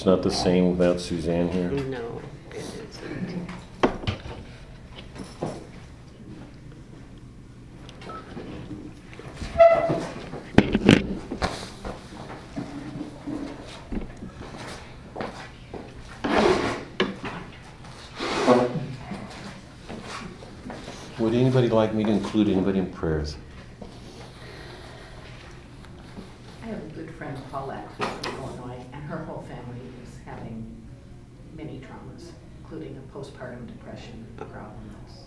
It's not the same without Suzanne here? No, it isn't. Would anybody like me to include anybody in prayers? I have a good friend, Paulette, from Illinois, and her whole family is having many traumas, including a postpartum depression problems.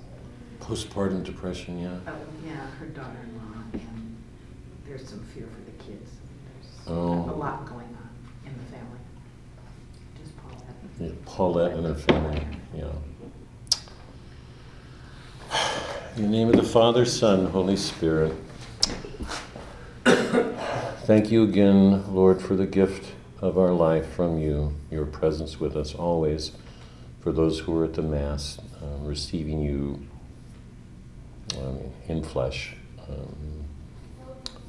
Postpartum depression, yeah. Oh, yeah, her daughter-in-law, and there's some fear for the kids. There's Oh. a lot going on in the family. Just Paulette. Yeah, Paulette and her family, yeah. In the name of the Father, Son, Holy Spirit. Thank you again, Lord, for the gift of our life from you, your presence with us always, for those who are at the Mass, uh, receiving you in flesh, um,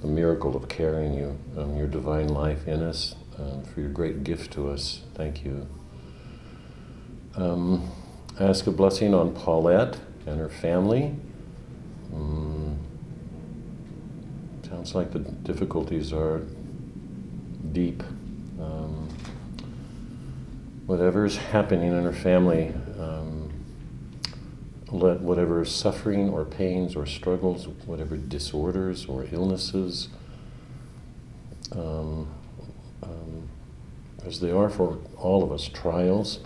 the miracle of carrying you, um, your divine life in us, um, for your great gift to us. Thank you. Um, ask a blessing on Paulette and her family. Mm, sounds like the difficulties are deep. Um, whatever is happening in her family, let whatever suffering or pains or struggles, whatever disorders or illnesses, um, um, as they are for all of us, trials.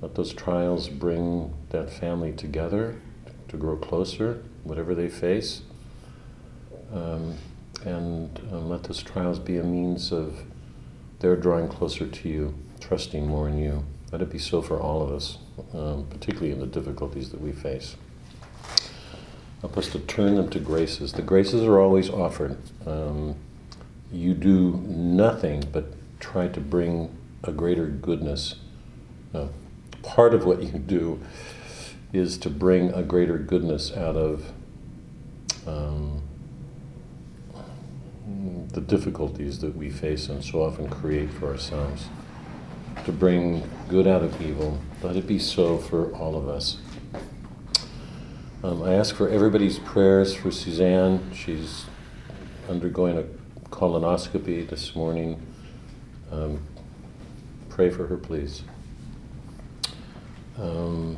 Let those trials bring that family together to grow closer, whatever they face. Um, and um, let those trials be a means of their drawing closer to you, trusting more in you. Let it be so for all of us, um, particularly in the difficulties that we face. Help us to turn them to graces. The graces are always offered. Um, you do nothing but try to bring a greater goodness. Uh, part of what you do is to bring a greater goodness out of um, the difficulties that we face and so often create for ourselves. To bring good out of evil. Let it be so for all of us. Um, I ask for everybody's prayers for Suzanne. She's undergoing a colonoscopy this morning. Um, pray for her, please. Um,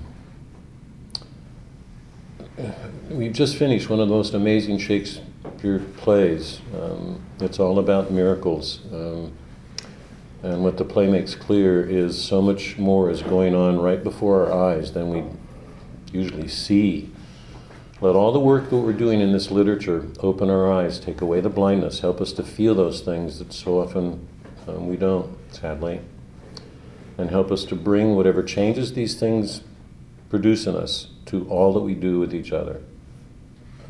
we've just finished one of the most amazing Shakespeare plays. Um, it's all about miracles. Um, and what the play makes clear is so much more is going on right before our eyes than we usually see. Let all the work that we're doing in this literature open our eyes, take away the blindness, help us to feel those things that so often um, we don't, sadly, and help us to bring whatever changes these things produce in us to all that we do with each other.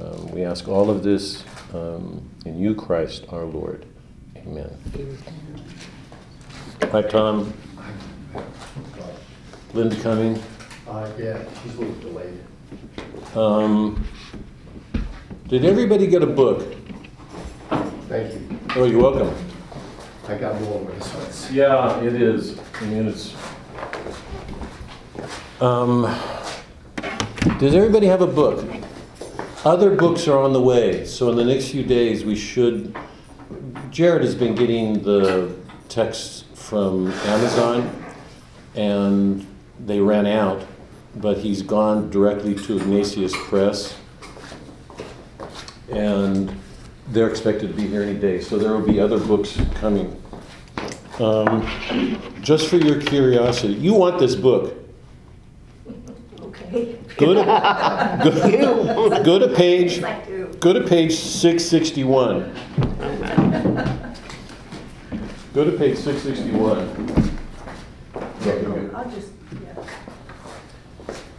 Um, we ask all of this um, in you, Christ our Lord. Amen. Hi, Tom. Linda coming. Uh, yeah, she's a little delayed. Um, did everybody get a book? Thank you. Oh, you're welcome. I got more where this one's. Yeah, it is. I mean, it's. Um, does everybody have a book? Other books are on the way, so in the next few days we should. Jared has been getting the texts from Amazon, and they ran out, but he's gone directly to Ignatius Press, and they're expected to be here any day, so there will be other books coming. Um, just for your curiosity, you want this book. Okay. Go to, go, go to page, go to page 661. Go to page 661. I'll just, yeah.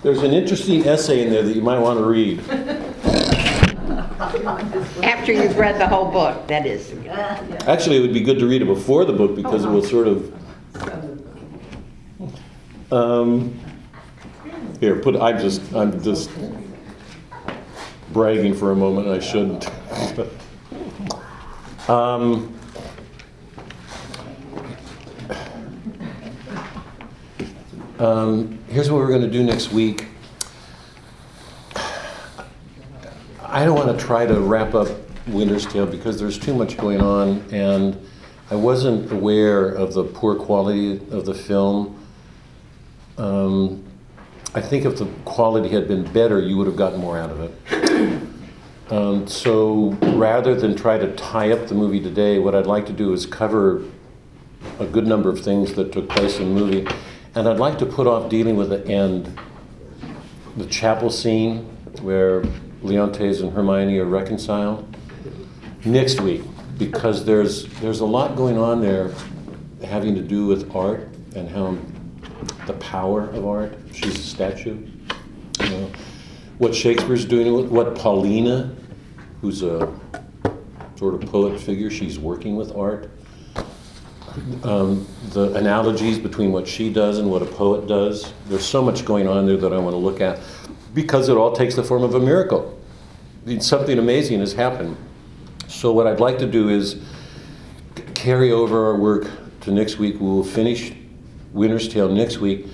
There's an interesting essay in there that you might want to read. After you've read the whole book, that is. Actually, it would be good to read it before the book because it will sort of. Um, here, put. I'm just. I'm just bragging for a moment. I shouldn't. um, Um, here's what we're going to do next week. I don't want to try to wrap up Winter's Tale because there's too much going on, and I wasn't aware of the poor quality of the film. Um, I think if the quality had been better, you would have gotten more out of it. Um, so rather than try to tie up the movie today, what I'd like to do is cover a good number of things that took place in the movie, and I'd like to put off dealing with the end, the chapel scene where Leontes and Hermione are reconciled, next week, because there's there's a lot going on there having to do with art and how the power of art. She's a statue. You know, what Shakespeare's doing, what Paulina, who's a sort of poet figure, she's working with art. Um, the analogies between what she does and what a poet does. There's so much going on there that I want to look at because it all takes the form of a miracle. Something amazing has happened. So, what I'd like to do is carry over our work to next week. We will finish Winter's Tale next week,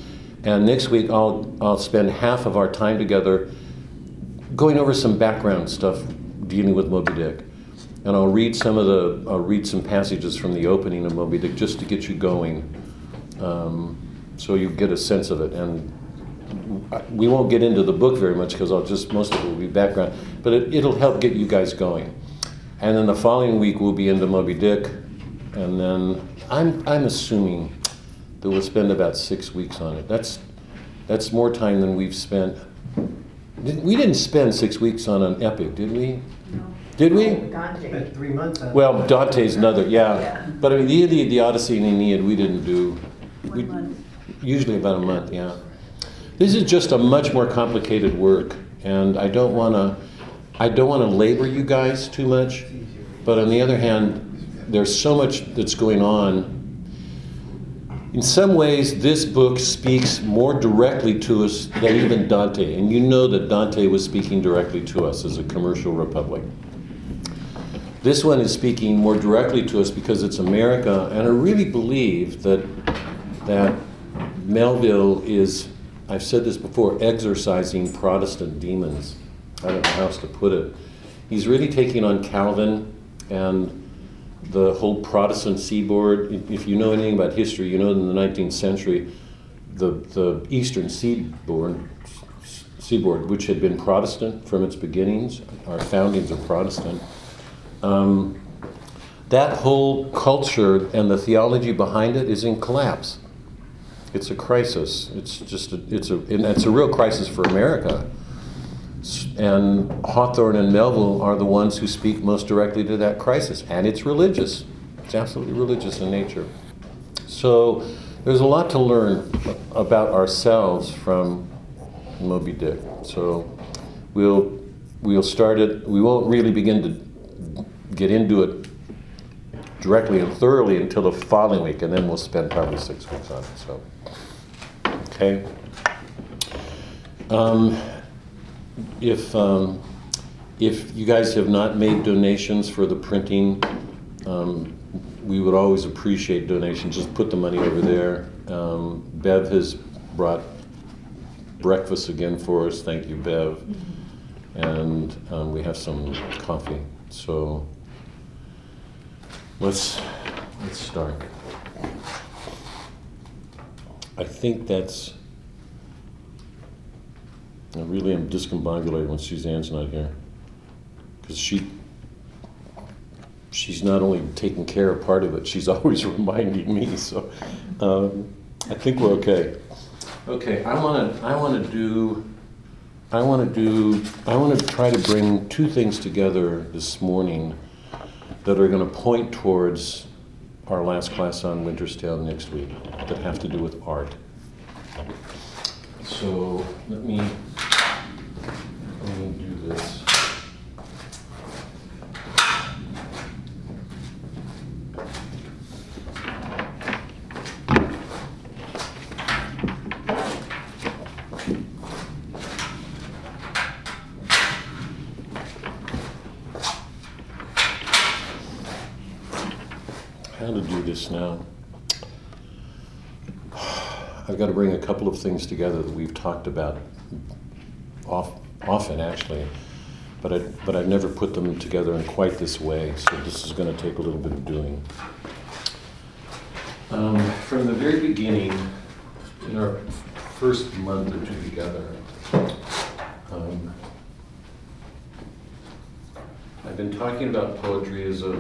and next week I'll, I'll spend half of our time together going over some background stuff dealing with Moby Dick. And I'll read some of the, I'll read some passages from the opening of Moby Dick just to get you going, um, so you get a sense of it. And we won't get into the book very much because I'll just, most of it will be background, but it, it'll help get you guys going. And then the following week we'll be into Moby Dick, and then I'm, I'm assuming that we'll spend about six weeks on it. That's, that's more time than we've spent. We didn't spend six weeks on an epic, did we? Did we? Dante. Spent three months on. Well, Dante's another, yeah. Yeah. But I mean, the Iliad, the Odyssey, and the Aeneid, we didn't do. we- month. Usually about a month, yeah. This is just a much more complicated work, and I don't want to, I don't want to labor you guys too much. But on the other hand, there's so much that's going on. In some ways, this book speaks more directly to us than even Dante, and you know that Dante was speaking directly to us as a commercial republic. This one is speaking more directly to us because it's America, and I really believe that that Melville is, I've said this before, exorcising Protestant demons. I don't know how else to put it. He's really taking on Calvin and the whole Protestant seaboard. If- you know anything about history, you know in the 19th century, the, the eastern seaboard, seaboard, which had been Protestant from its beginnings, our foundings are Protestant, um, that whole culture and the theology behind it is in collapse. It's a crisis. It's just a, it's a it's a real crisis for America. And Hawthorne and Melville are the ones who speak most directly to that crisis, and it's religious. It's absolutely religious in nature. So there's a lot to learn about ourselves from Moby Dick. So we'll we'll start it. We won't really begin to get into it directly and thoroughly until the following week, and then we'll spend probably six weeks on it. So, okay. Um, if um, if you guys have not made donations for the printing, um, we would always appreciate donations. Just put the money over there. Um, Bev has brought breakfast again for us. Thank you, Bev. And um, we have some coffee. So let's let's start. I think that's. I really am discombobulated when Suzanne's not here, because she. She's not only taking care of part of it; she's always reminding me. So, um, I think we're okay. Okay, I want to. I want to do. I want to do. I want to try to bring two things together this morning that are going to point towards our last class on Winter's Tale next week that have to do with art. So let me let me do this. How to do this now? I've got to bring a couple of things together that we've talked about off, often, actually, but I, but I've never put them together in quite this way. So this is going to take a little bit of doing. Um, from the very beginning, in our first month or two together, um, I've been talking about poetry as a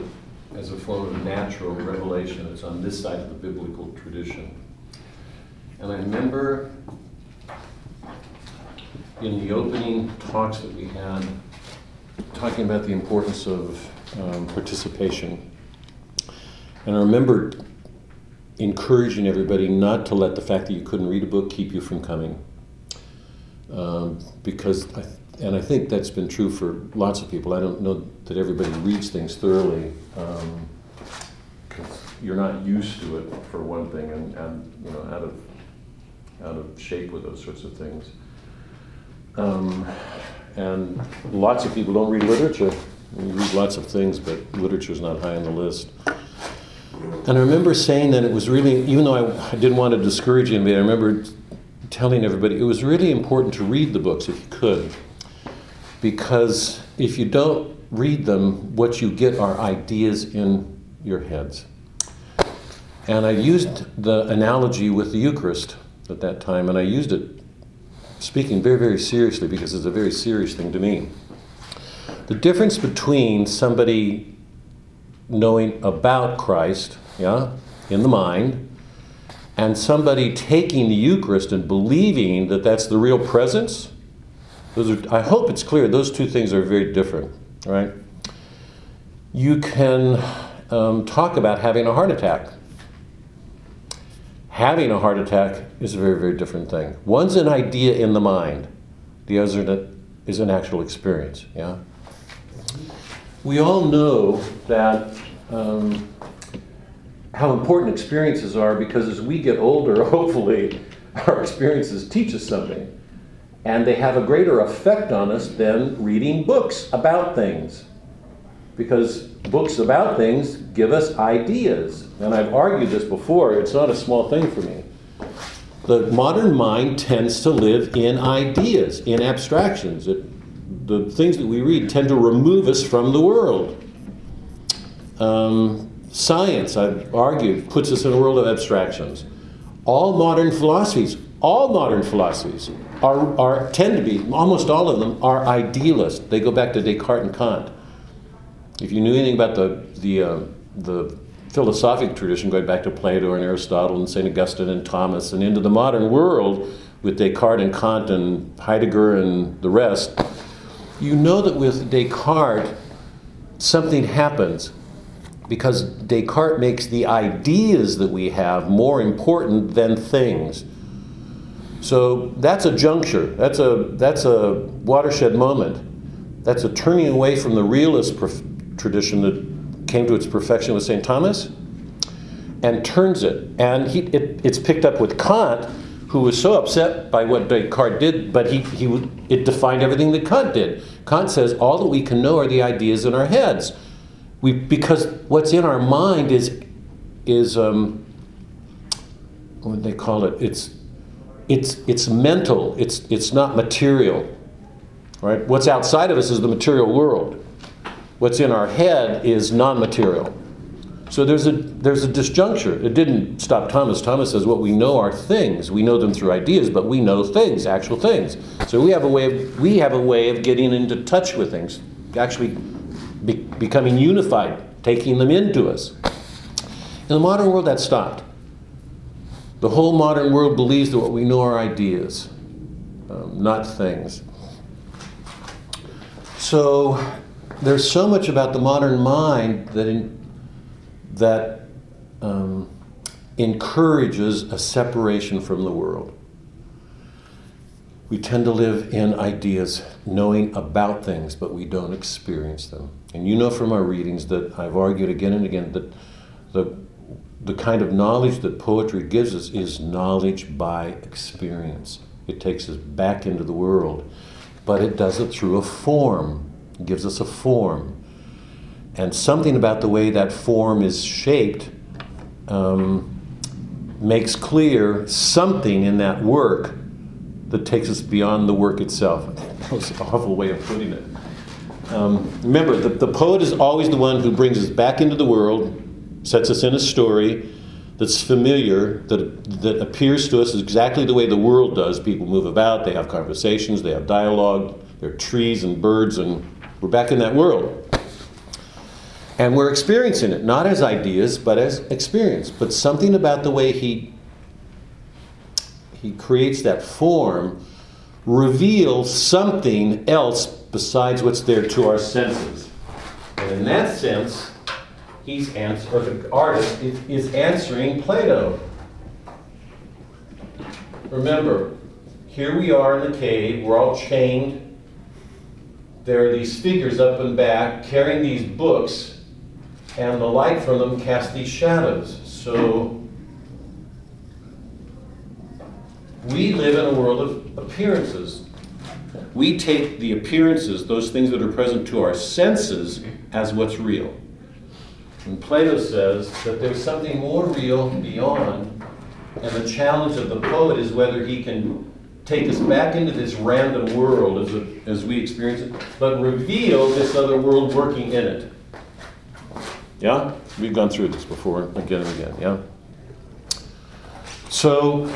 as a form of natural revelation. It's on this side of the biblical tradition. And I remember in the opening talks that we had, talking about the importance of um, participation. And I remember encouraging everybody not to let the fact that you couldn't read a book keep you from coming. Um, because, I, and I think that's been true for lots of people. I don't know that everybody reads things thoroughly. Um, you're not used to it for one thing, and, and you know, out of out of shape with those sorts of things. Um, and lots of people don't read literature. We read lots of things, but literature is not high on the list. And I remember saying that it was really, even though I, I didn't want to discourage anybody, I remember telling everybody it was really important to read the books if you could. Because if you don't read them, what you get are ideas in your heads. And I used the analogy with the Eucharist at that time, and I used it speaking very, very seriously because it's a very serious thing to me. The difference between somebody knowing about Christ, yeah, in the mind, and somebody taking the Eucharist and believing that that's the real presence, those are, I hope it's clear, those two things are very different, right? You can um, talk about having a heart attack having a heart attack is a very, very different thing. One's an idea in the mind, the other is an actual experience. Yeah. We all know that um, how important experiences are because as we get older, hopefully, our experiences teach us something. And they have a greater effect on us than reading books about things. Because books about things give us ideas. And I've argued this before, it's not a small thing for me. The modern mind tends to live in ideas, in abstractions. It, the things that we read tend to remove us from the world. Um, science, I've argued, puts us in a world of abstractions. All modern philosophies, all modern philosophies, are, are, tend to be, almost all of them, are idealist. They go back to Descartes and Kant. If you knew anything about the, the, uh, the philosophic tradition, going back to Plato and Aristotle and St. Augustine and Thomas, and into the modern world with Descartes and Kant and Heidegger and the rest, you know that with Descartes, something happens because Descartes makes the ideas that we have more important than things. So that's a juncture. That's a that's a watershed moment. That's a turning away from the realist tradition that came to its perfection with St. Thomas and turns it. And he, it, it's picked up with Kant, who was so upset by what Descartes did, but he, he, it defined everything that Kant did. Kant says all that we can know are the ideas in our heads. We, because what's in our mind is, is um, what do they call it? It's, it's, it's mental, it's, it's not material. Right? What's outside of us is the material world. What's in our head is non material. So there's a, there's a disjuncture. It didn't stop Thomas. Thomas says what we know are things. We know them through ideas, but we know things, actual things. So we have a way of, we have a way of getting into touch with things, actually be, becoming unified, taking them into us. In the modern world, that stopped. The whole modern world believes that what we know are ideas, um, not things. So there's so much about the modern mind that in, that um, encourages a separation from the world. We tend to live in ideas, knowing about things, but we don't experience them. And you know from our readings that I've argued again and again that the, the kind of knowledge that poetry gives us is knowledge by experience. It takes us back into the world, but it does it through a form gives us a form. And something about the way that form is shaped um, makes clear something in that work that takes us beyond the work itself. That was an awful way of putting it. Um, remember, the, the poet is always the one who brings us back into the world, sets us in a story that's familiar, that, that appears to us exactly the way the world does. People move about, they have conversations, they have dialogue, there are trees and birds, and we're back in that world. And we're experiencing it, not as ideas, but as experience. But something about the way he, he creates that form reveals something else besides what's there to our senses. And in that sense, he's answer, or the artist is, is answering Plato. Remember, here we are in the cave, we're all chained. There are these figures up and back carrying these books, and the light from them casts these shadows. So we live in a world of appearances. We take the appearances, those things that are present to our senses, as what's real. And Plato says that there's something more real beyond, and the challenge of the poet is whether he can take us back into this random world as, a, as we experience it, but reveal this other world working in it. Yeah? We've gone through this before again and again, yeah? So,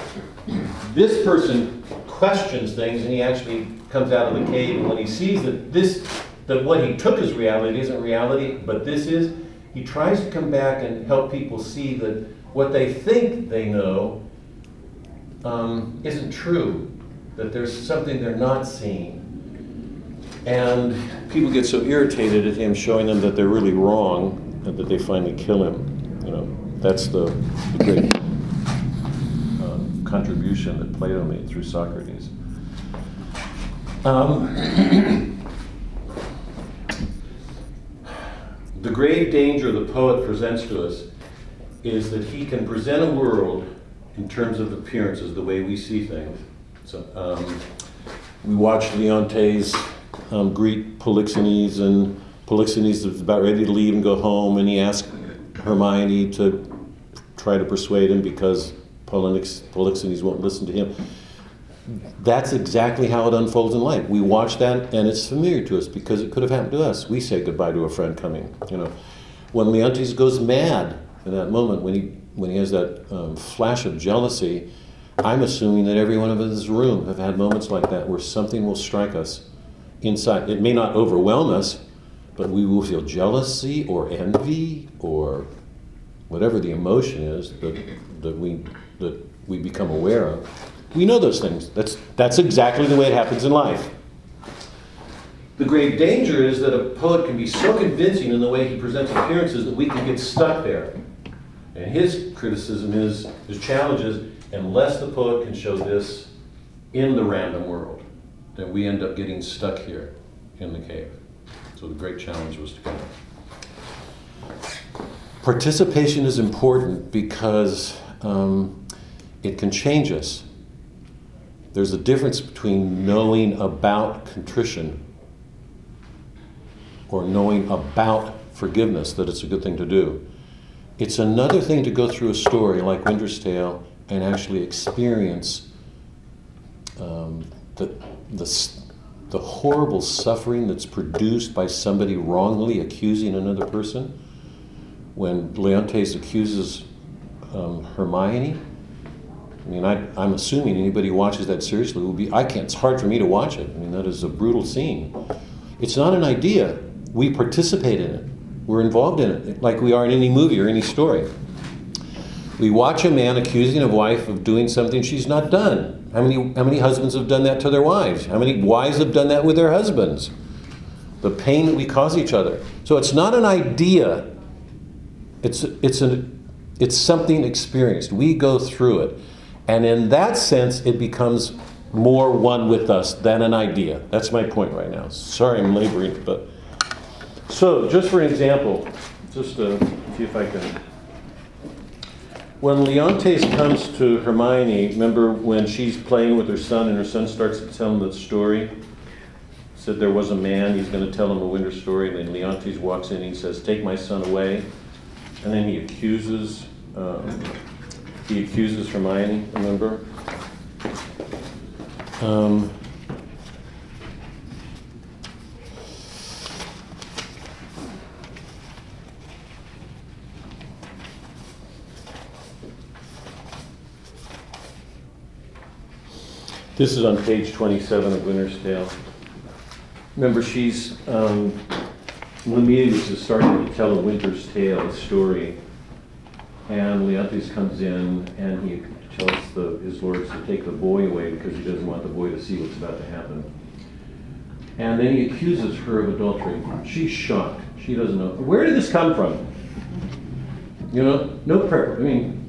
this person questions things and he actually comes out of the cave and when he sees that this that what he took as reality isn't reality but this is he tries to come back and help people see that what they think they know um, isn't true that there's something they're not seeing and people get so irritated at him showing them that they're really wrong and that they finally kill him you know that's the, the great uh, contribution that plato made through socrates um, the grave danger the poet presents to us is that he can present a world in terms of appearances, the way we see things. So, um, we watched Leontes um, greet Polixenes, and Polixenes is about ready to leave and go home, and he asks Hermione to try to persuade him because Polixenes won't listen to him that's exactly how it unfolds in life. We watch that and it's familiar to us because it could have happened to us. We say goodbye to a friend coming. You know, when Leontes goes mad in that moment, when he when he has that um, flash of jealousy, I'm assuming that every one of us in this room have had moments like that where something will strike us inside. It may not overwhelm us, but we will feel jealousy or envy or whatever the emotion is that that we that we become aware of. We know those things. That's, that's exactly the way it happens in life. The great danger is that a poet can be so convincing in the way he presents appearances that we can get stuck there. And his criticism is, his challenge is, unless the poet can show this in the random world, then we end up getting stuck here in the cave. So the great challenge was to come. Participation is important because um, it can change us. There's a difference between knowing about contrition or knowing about forgiveness, that it's a good thing to do. It's another thing to go through a story like Winter's Tale and actually experience um, the, the, the horrible suffering that's produced by somebody wrongly accusing another person. When Leontes accuses um, Hermione, I mean, I, am assuming anybody who watches that seriously will be, I can't, it's hard for me to watch it. I mean, that is a brutal scene. It's not an idea. We participate in it. We're involved in it, like we are in any movie or any story. We watch a man accusing a wife of doing something she's not done. How many, how many husbands have done that to their wives? How many wives have done that with their husbands? The pain that we cause each other. So it's not an idea. It's, it's, an, it's something experienced. We go through it. And in that sense, it becomes more one with us than an idea. That's my point right now. Sorry I'm laboring, but. So, just for example, just to see if I can. When Leontes comes to Hermione, remember when she's playing with her son and her son starts to tell him the story? Said there was a man, he's going to tell him a winter story, and then Leontes walks in and he says, Take my son away. And then he accuses um, he accuses Hermione, remember? Um, This is on page 27 of Winter's Tale. Remember, she's, um, is starting to tell a Winter's Tale, a story, and Leontes comes in and he tells the, his lords to take the boy away because he doesn't want the boy to see what's about to happen. And then he accuses her of adultery. She's shocked. She doesn't know. Where did this come from? You know, no prep. I mean,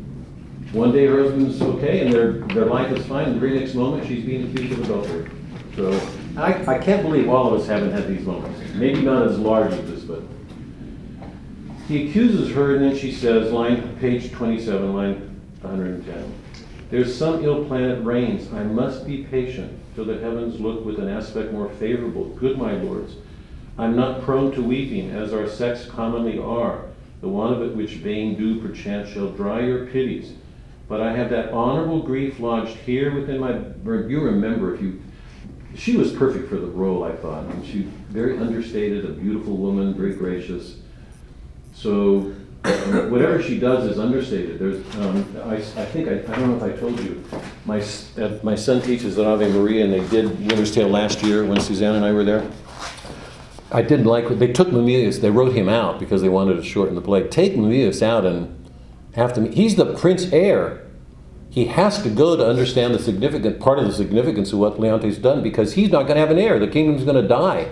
one day her husband's okay and their, their life is fine, and the very next moment she's being accused of adultery. So I, I can't believe all of us haven't had these moments. Maybe not as large as this, but. He accuses her, and then she says, line page 27, line 110. There's some ill planet reigns. I must be patient till the heavens look with an aspect more favorable. Good, my lords. I'm not prone to weeping, as our sex commonly are. The want of it which vain do perchance shall dry your pities. But I have that honorable grief lodged here within my. You remember if you. She was perfect for the role, I thought. And she very understated, a beautiful woman, very gracious. So um, whatever she does is understated. There's, um, I, I think I, I don't know if I told you, my uh, my son teaches at Ave Maria, and they did Winter's Tale last year when Suzanne and I were there. I didn't like they took Mamillius. They wrote him out because they wanted to shorten the play. Take Mamillius out and have to. He's the prince heir. He has to go to understand the significant part of the significance of what Leontes done because he's not going to have an heir. The kingdom's going to die.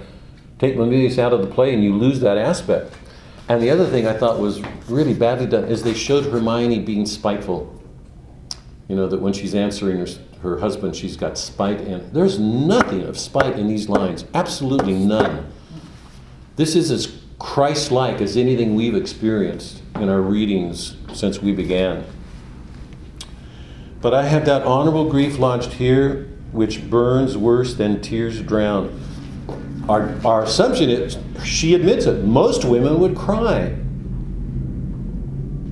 Take Mamillius out of the play, and you lose that aspect. And the other thing I thought was really badly done is they showed Hermione being spiteful. You know, that when she's answering her, her husband, she's got spite in. There's nothing of spite in these lines, absolutely none. This is as Christ like as anything we've experienced in our readings since we began. But I have that honorable grief lodged here, which burns worse than tears drown. Our, our assumption is, she admits it, most women would cry.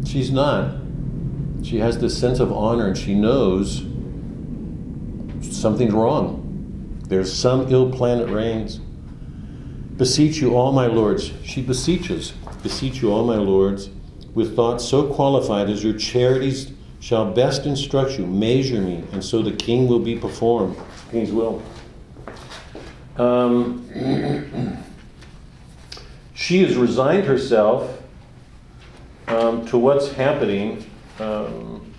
She's not. She has this sense of honor and she knows something's wrong. There's some ill planet reigns. Beseech you, all my lords. She beseeches, beseech you, all my lords, with thoughts so qualified as your charities shall best instruct you. Measure me, and so the king will be performed. King's will. Um, she has resigned herself um, to what's happening. Um,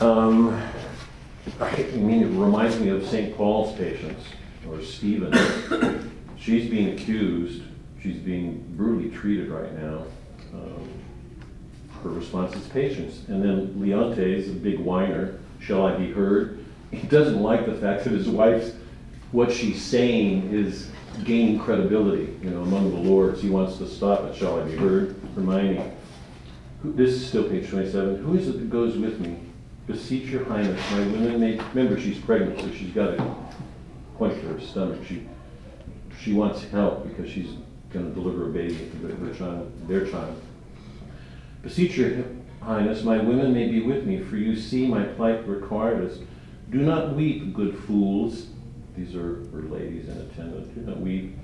um, I mean, it reminds me of St. Paul's patience or Stephen. She's being accused. She's being brutally treated right now. Um, her response is patience. And then Leontes, a big whiner, shall I be heard? He doesn't like the fact that his wife's, what she's saying is gaining credibility, you know, among the lords. He wants to stop it. Shall I be heard? Hermione. Who, this is still page 27. Who is it that goes with me? Beseech your highness, my women may, remember she's pregnant, so she's got a point to her stomach. She, she wants help because she's gonna deliver a baby, her child, their child. Beseech your highness, my women may be with me, for you see my plight required us. Do not weep, good fools. These are her ladies in attendance. Do not weep.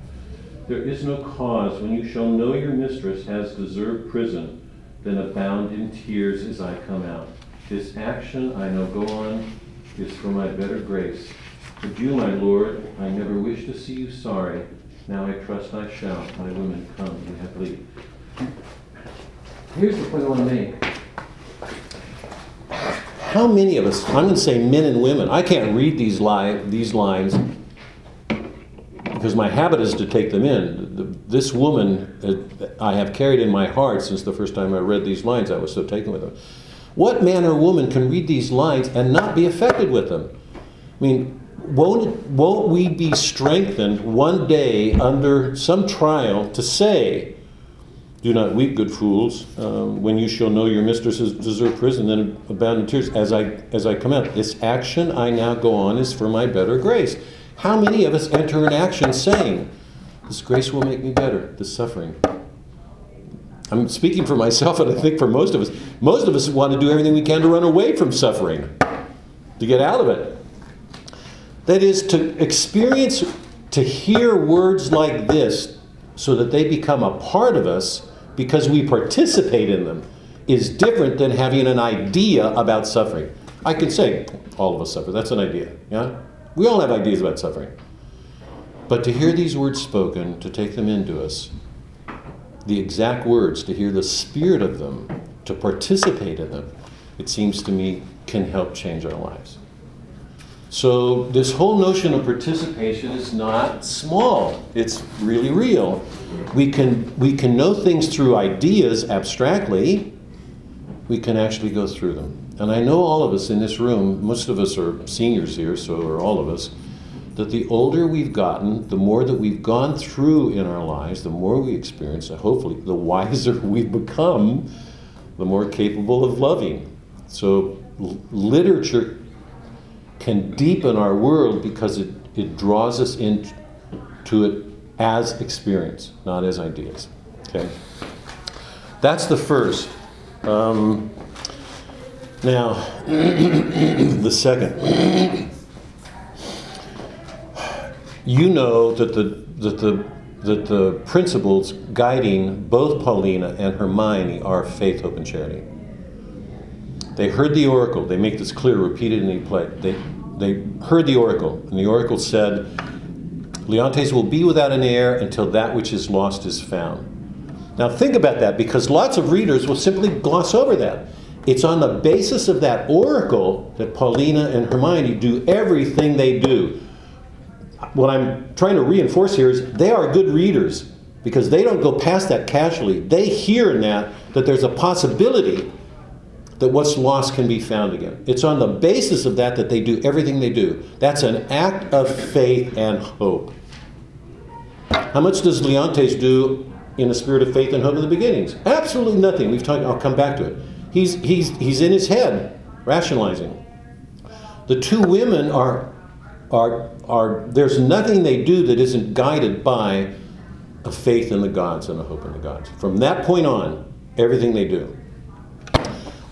There is no cause when you shall know your mistress has deserved prison, then abound in tears as I come out. This action I now go on is for my better grace. But you, my lord, I never wish to see you sorry. Now I trust I shall. My women come, you have leave. Here's the point I want to make. How many of us, I'm going to say men and women, I can't read these, li- these lines because my habit is to take them in. This woman I have carried in my heart since the first time I read these lines. I was so taken with them. What man or woman can read these lines and not be affected with them? I mean, won't, won't we be strengthened one day under some trial to say, do not weep, good fools, um, when you shall know your mistresses deserve prison, then abound in tears. As I, as I come out, this action I now go on is for my better grace. How many of us enter an action saying, This grace will make me better, this suffering? I'm speaking for myself, and I think for most of us, most of us want to do everything we can to run away from suffering, to get out of it. That is, to experience, to hear words like this so that they become a part of us because we participate in them is different than having an idea about suffering. I can say, all of us suffer. That's an idea. Yeah? We all have ideas about suffering. But to hear these words spoken, to take them into us, the exact words, to hear the spirit of them, to participate in them, it seems to me can help change our lives. So, this whole notion of participation is not small, it's really real. We can, we can know things through ideas abstractly, we can actually go through them. And I know all of us in this room, most of us are seniors here, so are all of us, that the older we've gotten, the more that we've gone through in our lives, the more we experience, and hopefully, the wiser we've become, the more capable of loving. So, l- literature can deepen our world because it, it draws us into it as experience, not as ideas. Okay? That's the first. Um, now, the second. You know that the, that, the, that the principles guiding both Paulina and Hermione are faith, hope, and charity. They heard the oracle. They make this clear, repeated in the play. They, they heard the oracle, and the oracle said, Leontes will be without an heir until that which is lost is found. Now think about that because lots of readers will simply gloss over that. It's on the basis of that oracle that Paulina and Hermione do everything they do. What I'm trying to reinforce here is they are good readers because they don't go past that casually. They hear in that that there's a possibility that what's lost can be found again. It's on the basis of that that they do everything they do. That's an act of faith and hope. How much does Leontes do in the spirit of faith and hope in the beginnings? Absolutely nothing. We've talked. I'll come back to it. He's he's he's in his head rationalizing. The two women are are are there's nothing they do that isn't guided by a faith in the gods and a hope in the gods. From that point on, everything they do.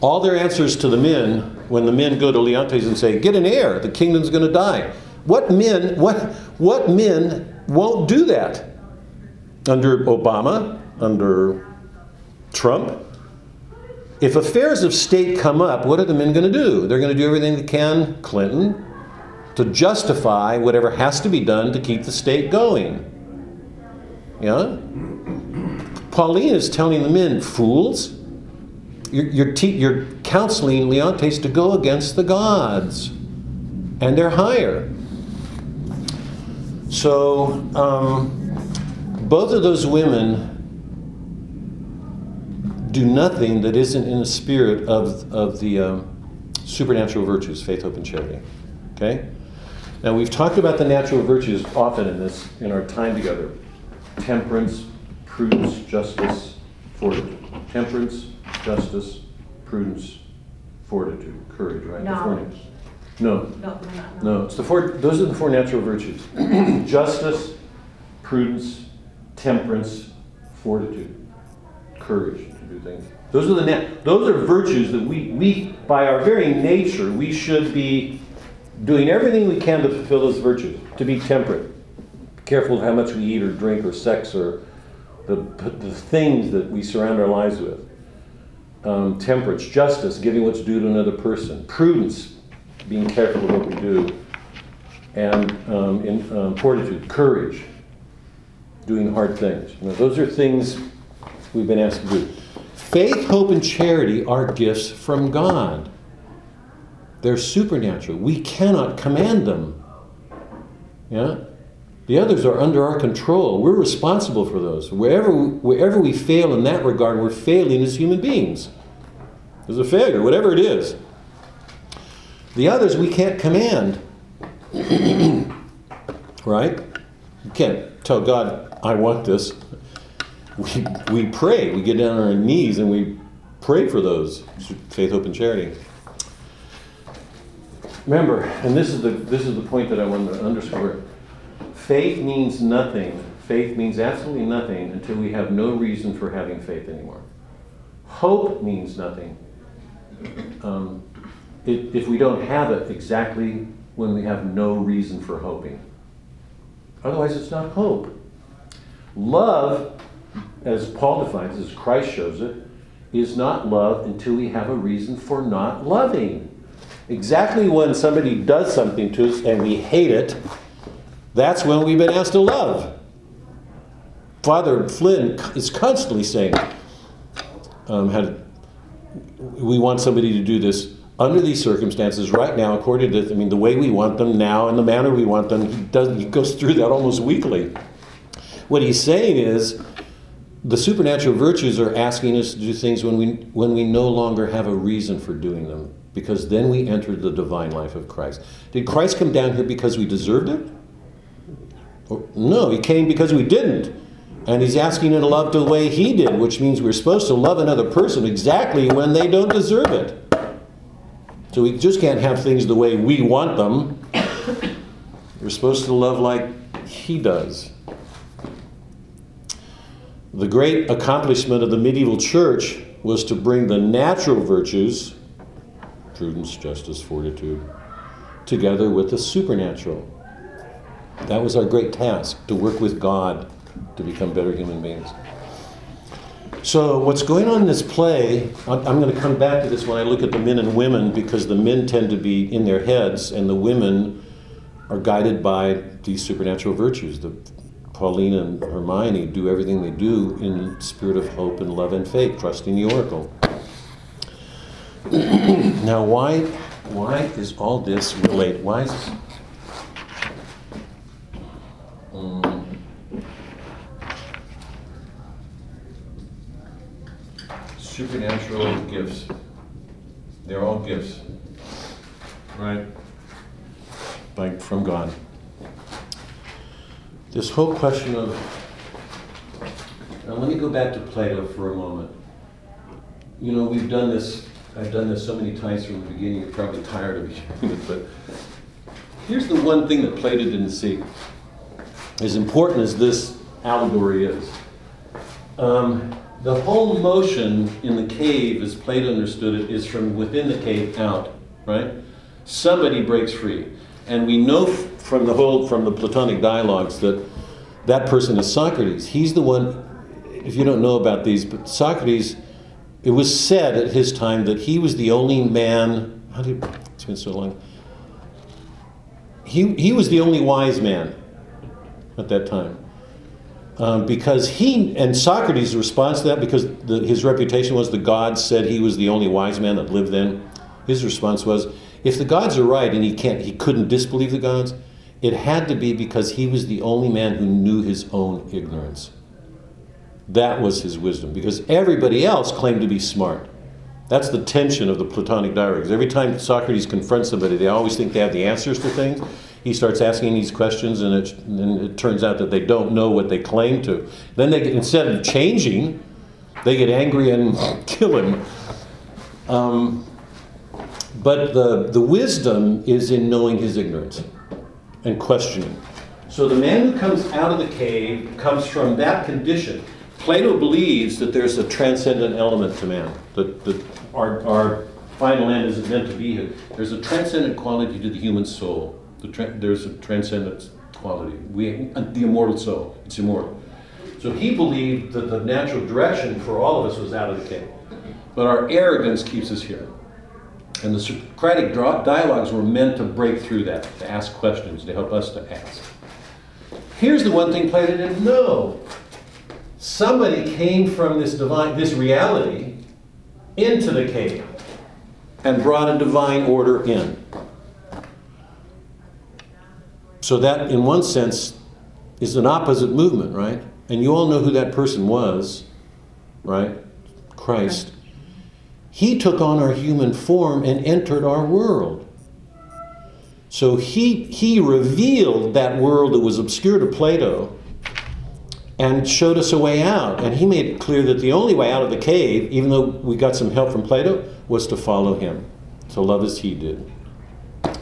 All their answers to the men, when the men go to Leontes and say, Get an heir, the kingdom's going to die. What men, what, what men won't do that? Under Obama, under Trump? If affairs of state come up, what are the men going to do? They're going to do everything they can, Clinton, to justify whatever has to be done to keep the state going. Yeah? Pauline is telling the men, fools, you're, you're, you're counseling Leontes to go against the gods, and they're higher. So, um, both of those women do nothing that isn't in the spirit of, of the um, supernatural virtues faith, hope, and charity. Okay? Now, we've talked about the natural virtues often in this, in our time together temperance, prudence, justice, fortitude. Temperance, justice, prudence, fortitude, courage, right? The four names. No, No, no, no. It's the four. Those are the four natural virtues: justice, prudence, temperance, fortitude, courage to do things. Those are the nat- Those are virtues that we we by our very nature we should be doing everything we can to fulfill those virtues. To be temperate, careful of how much we eat or drink or sex or the the things that we surround our lives with um, temperance, justice, giving what's due to another person, prudence, being careful of what we do, and um, in, um, fortitude, courage, doing hard things. Know, those are things we've been asked to do. Faith, hope, and charity are gifts from God. They're supernatural. We cannot command them. Yeah? The others are under our control. We're responsible for those. Wherever, wherever we fail in that regard, we're failing as human beings. There's a failure, whatever it is. The others we can't command. right? You can't tell God, I want this. We, we pray. We get down on our knees and we pray for those faith, hope, and charity. Remember, and this is the, this is the point that I want to underscore faith means nothing faith means absolutely nothing until we have no reason for having faith anymore. Hope means nothing um, if, if we don't have it exactly when we have no reason for hoping. Otherwise, it's not hope. Love, as Paul defines, as Christ shows it, is not love until we have a reason for not loving. Exactly when somebody does something to us and we hate it, that's when we've been asked to love. Father Flynn is constantly saying, um, had, we want somebody to do this under these circumstances right now, according to, I mean, the way we want them now and the manner we want them. He, does, he goes through that almost weekly. What he's saying is, the supernatural virtues are asking us to do things when we, when we no longer have a reason for doing them, because then we enter the divine life of Christ. Did Christ come down here because we deserved it? No, he came because we didn't. And he's asking you to love the way he did, which means we're supposed to love another person exactly when they don't deserve it. So we just can't have things the way we want them. We're supposed to love like he does. The great accomplishment of the medieval church was to bring the natural virtues, prudence, justice, fortitude, together with the supernatural. That was our great task to work with God to become better human beings. So, what's going on in this play, I'm going to come back to this when I look at the men and women because the men tend to be in their heads and the women are guided by these supernatural virtues. The Paulina and Hermione do everything they do in spirit of hope and love and faith, trusting the oracle. Now, why, why is all this related? Why is um, supernatural gifts. They're all gifts, right? Like from God. This whole question of. Now, let me go back to Plato for a moment. You know, we've done this, I've done this so many times from the beginning, you're probably tired of hearing it, but here's the one thing that Plato didn't see. As important as this allegory is, um, the whole motion in the cave, as Plato understood it, is from within the cave out, right? Somebody breaks free. And we know from the whole, from the Platonic dialogues that that person is Socrates. He's the one, if you don't know about these, but Socrates, it was said at his time that he was the only man, how did, it's been so long. He, he was the only wise man at that time. Um, because he and Socrates' response to that, because the, his reputation was the gods said he was the only wise man that lived then. His response was, if the gods are right and he can't, he couldn't disbelieve the gods, it had to be because he was the only man who knew his own ignorance. That was his wisdom, because everybody else claimed to be smart. That's the tension of the Platonic dialogues. Every time Socrates confronts somebody, they always think they have the answers to things he starts asking these questions, and it, and it turns out that they don't know what they claim to. Then they instead of changing, they get angry and kill him. Um, but the, the wisdom is in knowing his ignorance and questioning. So the man who comes out of the cave comes from that condition. Plato believes that there's a transcendent element to man, that, that our, our final end isn't meant to be here. There's a transcendent quality to the human soul. The tra- there's a transcendent quality. We, uh, the immortal soul, it's immortal. So he believed that the natural direction for all of us was out of the cave. But our arrogance keeps us here. And the Socratic dialogues were meant to break through that, to ask questions, to help us to ask. Here's the one thing Plato didn't know. Somebody came from this divine, this reality into the cave and brought a divine order in. So that, in one sense, is an opposite movement, right? And you all know who that person was, right? Christ. He took on our human form and entered our world. So he, he revealed that world that was obscure to Plato and showed us a way out. And he made it clear that the only way out of the cave, even though we got some help from Plato, was to follow him, to love as he did.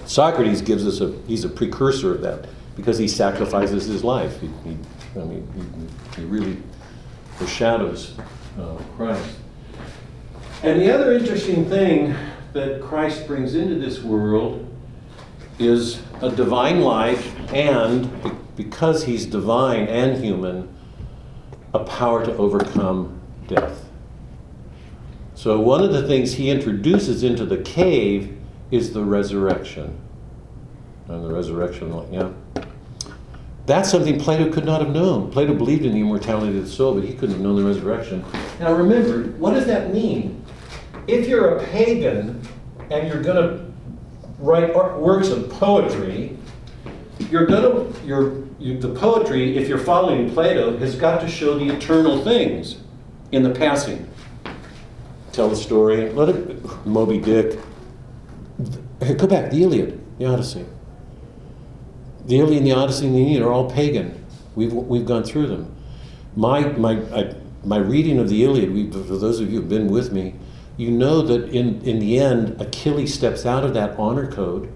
Socrates gives us a, he's a precursor of that because he sacrifices his life. He, he I mean, he, he really foreshadows uh, Christ. And the other interesting thing that Christ brings into this world is a divine life and, because he's divine and human, a power to overcome death. So, one of the things he introduces into the cave is the resurrection. And the resurrection, yeah. That's something Plato could not have known. Plato believed in the immortality of the soul, but he couldn't have known the resurrection. Now, remember, what does that mean? If you're a pagan and you're going to write works of poetry, you're going to, you're, you, the poetry, if you're following Plato, has got to show the eternal things in the passing. Tell the story. Let it, Moby Dick. Go back, the Iliad, the Odyssey. The Iliad the Odyssey and the Aeneid are all pagan. We've, we've gone through them. My, my, I, my reading of the Iliad, we, for those of you who've been with me, you know that in, in the end, Achilles steps out of that honor code.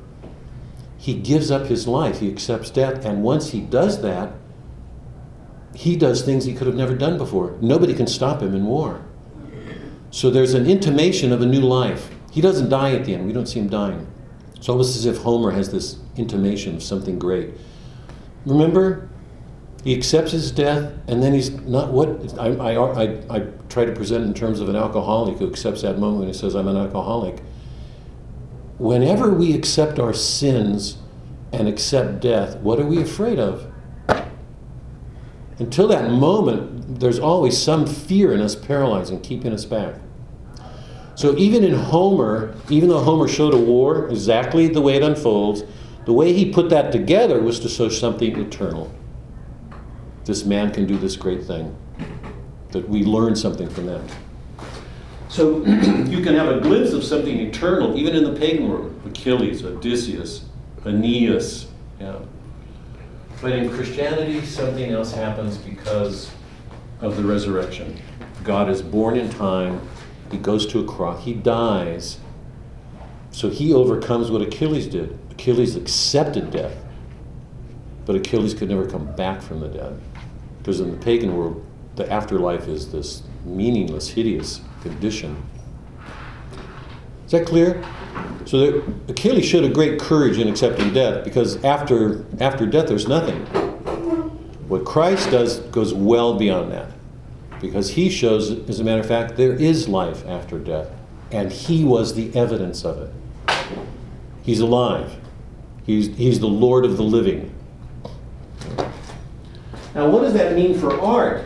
He gives up his life, he accepts death, and once he does that, he does things he could have never done before. Nobody can stop him in war. So there's an intimation of a new life. He doesn't die at the end, we don't see him dying. It's almost as if Homer has this intimation of something great. Remember, he accepts his death, and then he's not what I, I, I, I try to present in terms of an alcoholic who accepts that moment and he says, I'm an alcoholic. Whenever we accept our sins and accept death, what are we afraid of? Until that moment, there's always some fear in us paralyzing, keeping us back. So even in Homer, even though Homer showed a war exactly the way it unfolds, the way he put that together was to show something eternal this man can do this great thing. That we learn something from that. So you can have a glimpse of something eternal, even in the pagan world. Achilles, Odysseus, Aeneas. Yeah. But in Christianity, something else happens because of the resurrection. God is born in time. He goes to a cross. He dies. So he overcomes what Achilles did. Achilles accepted death. But Achilles could never come back from the dead. Because in the pagan world, the afterlife is this meaningless, hideous condition. Is that clear? So that Achilles showed a great courage in accepting death because after, after death, there's nothing. What Christ does goes well beyond that because he shows, as a matter of fact, there is life after death, and he was the evidence of it. He's alive, he's, he's the Lord of the living. Now, what does that mean for art?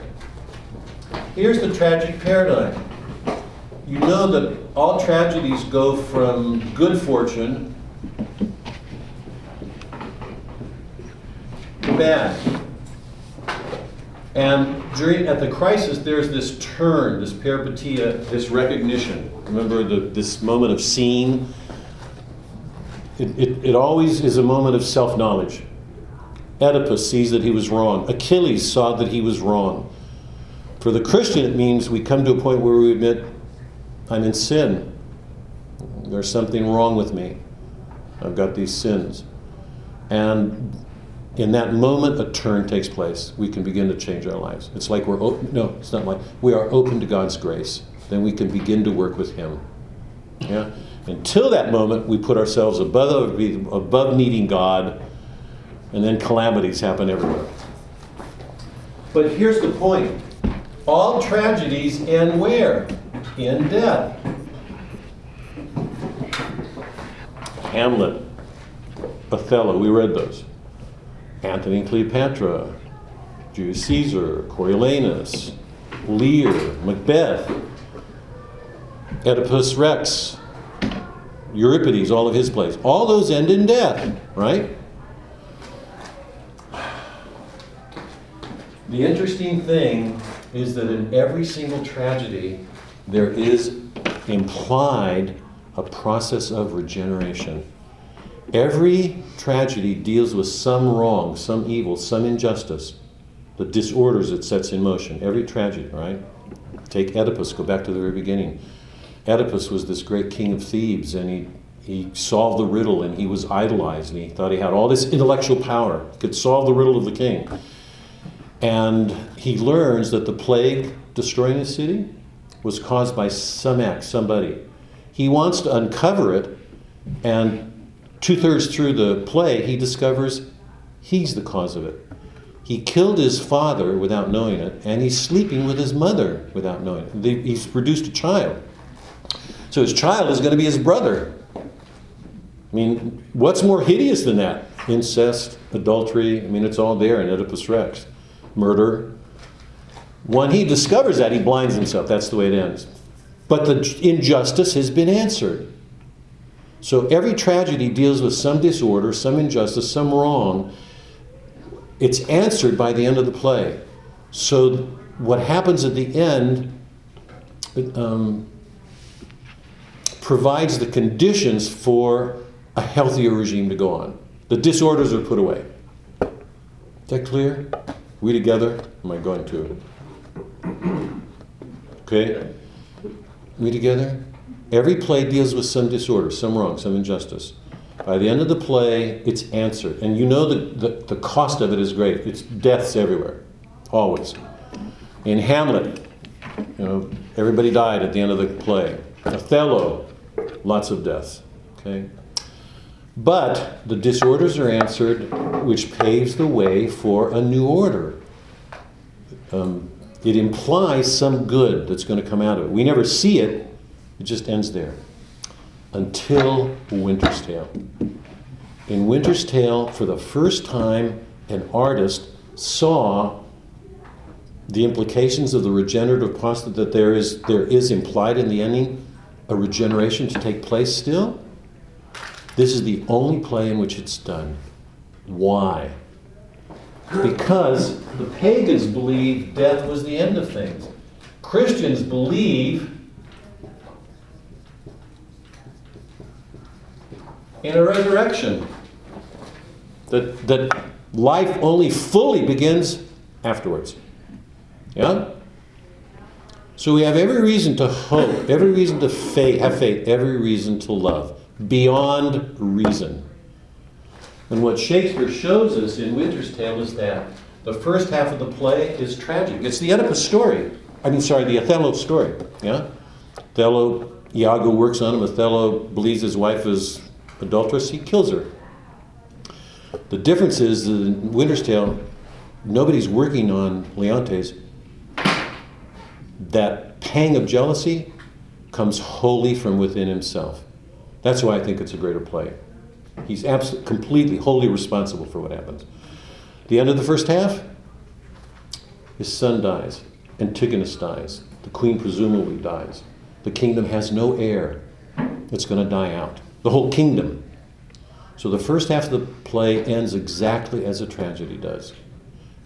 Here's the tragic paradigm. You know that all tragedies go from good fortune to bad. And during at the crisis, there's this turn, this peripeteia, this recognition. Remember the, this moment of seeing? It, it, it always is a moment of self knowledge. Oedipus sees that he was wrong. Achilles saw that he was wrong. For the Christian, it means we come to a point where we admit, I'm in sin. There's something wrong with me. I've got these sins. And in that moment, a turn takes place. We can begin to change our lives. It's like we're open. No, it's not like we are open to God's grace. Then we can begin to work with Him. Yeah. Until that moment, we put ourselves above above needing God and then calamities happen everywhere. But here's the point all tragedies end where? In death. Hamlet, Othello, we read those. Antony and Cleopatra, Julius Caesar, Coriolanus, Lear, Macbeth, Oedipus Rex, Euripides, all of his plays. All those end in death, right? The interesting thing is that in every single tragedy, there is implied a process of regeneration. Every tragedy deals with some wrong, some evil, some injustice, the disorders it sets in motion. Every tragedy, right? Take Oedipus, go back to the very beginning. Oedipus was this great king of Thebes, and he, he solved the riddle, and he was idolized, and he thought he had all this intellectual power, could solve the riddle of the king. And he learns that the plague destroying the city was caused by some act, somebody. He wants to uncover it, and two thirds through the play, he discovers he's the cause of it. He killed his father without knowing it, and he's sleeping with his mother without knowing it. He's produced a child. So his child is going to be his brother. I mean, what's more hideous than that? Incest, adultery, I mean, it's all there in Oedipus Rex. Murder. When he discovers that, he blinds himself. That's the way it ends. But the injustice has been answered. So every tragedy deals with some disorder, some injustice, some wrong. It's answered by the end of the play. So what happens at the end um, provides the conditions for a healthier regime to go on. The disorders are put away. Is that clear? We together? Am I going to? Okay? We together? Every play deals with some disorder, some wrong, some injustice. By the end of the play, it's answered. And you know the, the, cost of it is great. It's deaths everywhere, always. In Hamlet, you know, everybody died at the end of the play. Othello, lots of deaths. Okay? But the disorders are answered, which paves the way for a new order. Um, it implies some good that's going to come out of it. We never see it, it just ends there. Until Winter's Tale. In Winter's Tale, for the first time, an artist saw the implications of the regenerative process that there is, there is implied in the ending a regeneration to take place still. This is the only play in which it's done. Why? Because the pagans believed death was the end of things. Christians believe in a resurrection. That, that life only fully begins afterwards. Yeah? So we have every reason to hope, every reason to faith, have faith, every reason to love, beyond reason. And what Shakespeare shows us in Winter's Tale is that the first half of the play is tragic. It's the Oedipus story. I mean, sorry, the Othello story. Yeah? Othello, Iago works on him. Othello believes his wife is adulteress. He kills her. The difference is that in Winter's Tale, nobody's working on Leontes that pang of jealousy comes wholly from within himself. That's why I think it's a greater play. He's absolutely, completely, wholly responsible for what happens. The end of the first half, his son dies. Antigonus dies. The queen presumably dies. The kingdom has no heir. It's going to die out. The whole kingdom. So the first half of the play ends exactly as a tragedy does.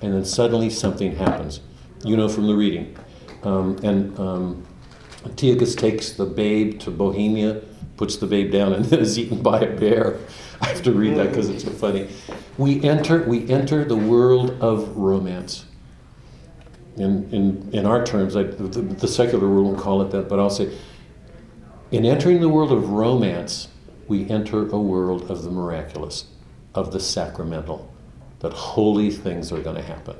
And then suddenly something happens. You know from the reading. Um, and um, Antigonus takes the babe to Bohemia, puts the babe down, and then is eaten by a bear. I have to read that because it's so funny. We enter, we enter the world of romance. In, in, in our terms, I, the, the secular world won't call it that, but I'll say, in entering the world of romance, we enter a world of the miraculous, of the sacramental, that holy things are going to happen.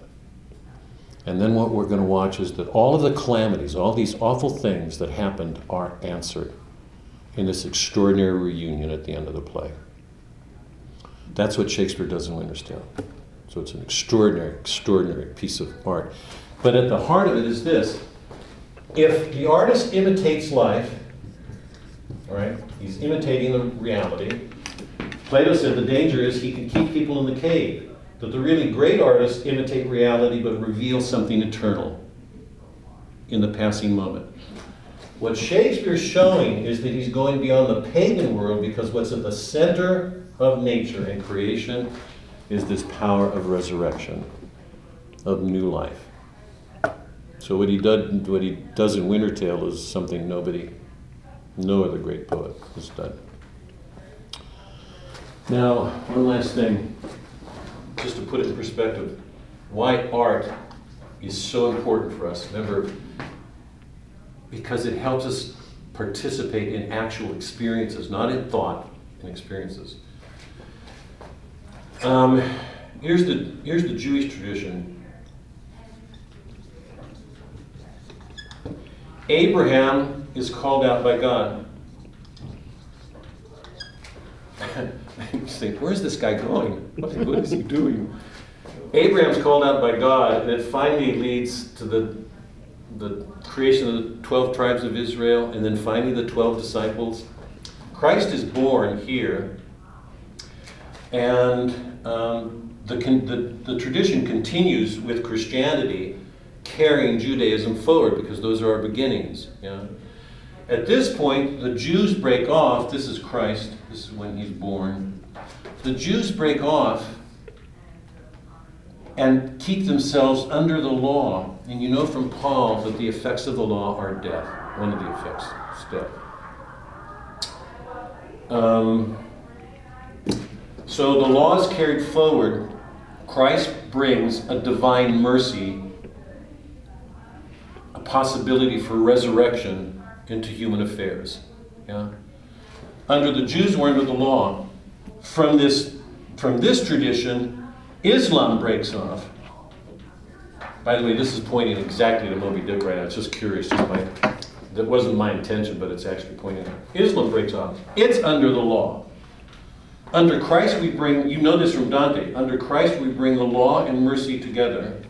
And then what we're going to watch is that all of the calamities, all these awful things that happened are answered in this extraordinary reunion at the end of the play. That's what Shakespeare does in Winter's Tale. So it's an extraordinary, extraordinary piece of art. But at the heart of it is this if the artist imitates life, all right, he's imitating the reality. Plato said the danger is he can keep people in the cave that the really great artists imitate reality but reveal something eternal in the passing moment. What Shakespeare's showing is that he's going beyond the pagan world because what's at the center of nature and creation is this power of resurrection, of new life. So what he does, what he does in Winter Tale is something nobody, no other great poet has done. Now, one last thing just to put it in perspective, why art is so important for us. Remember, because it helps us participate in actual experiences, not in thought and experiences. Um, here's, the, here's the Jewish tradition. Abraham is called out by God. You just think, where's this guy going? What, what is he doing? Abraham's called out by God, and it finally leads to the the creation of the 12 tribes of Israel, and then finally the 12 disciples. Christ is born here, and um, the, the, the tradition continues with Christianity carrying Judaism forward because those are our beginnings. Yeah? At this point, the Jews break off. This is Christ, this is when he's born. The Jews break off and keep themselves under the law. And you know from Paul that the effects of the law are death. One of the effects is death. Um, so the law is carried forward. Christ brings a divine mercy, a possibility for resurrection into human affairs. Yeah? Under the Jews were under the law. From this, from this tradition, Islam breaks off. By the way, this is pointing exactly to Moby Dick right now. It's just curious. Just my, that wasn't my intention, but it's actually pointing out. Islam breaks off. It's under the law. Under Christ, we bring, you know this from Dante, under Christ, we bring the law and mercy together.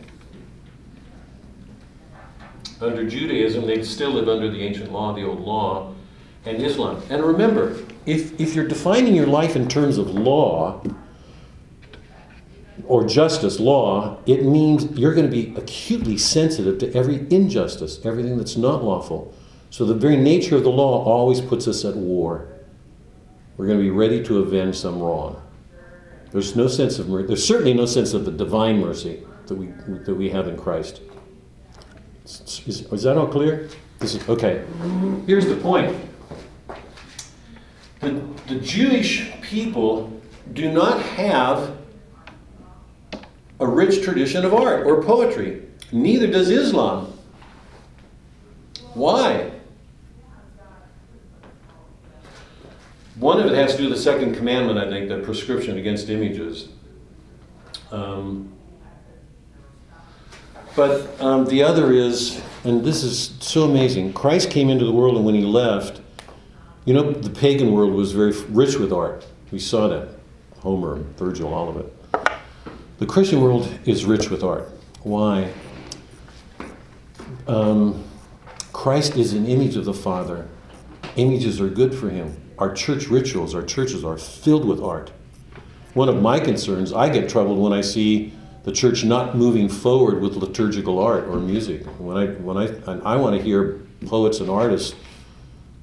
Under Judaism, they still live under the ancient law, the old law, and Islam. And remember, if, if you're defining your life in terms of law, or justice, law, it means you're going to be acutely sensitive to every injustice, everything that's not lawful. So the very nature of the law always puts us at war. We're going to be ready to avenge some wrong. There's no sense of mercy. There's certainly no sense of the divine mercy that we, that we have in Christ. Is, is that all clear? This is, okay. Here's the point. The, the Jewish people do not have a rich tradition of art or poetry. Neither does Islam. Why? One of it has to do with the second commandment, I think, the prescription against images. Um, but um, the other is, and this is so amazing Christ came into the world, and when he left, you know, the pagan world was very rich with art. We saw that. Homer, Virgil, all of it. The Christian world is rich with art. Why? Um, Christ is an image of the Father. Images are good for him. Our church rituals, our churches are filled with art. One of my concerns, I get troubled when I see the church not moving forward with liturgical art or music. When I, when I, I want to hear poets and artists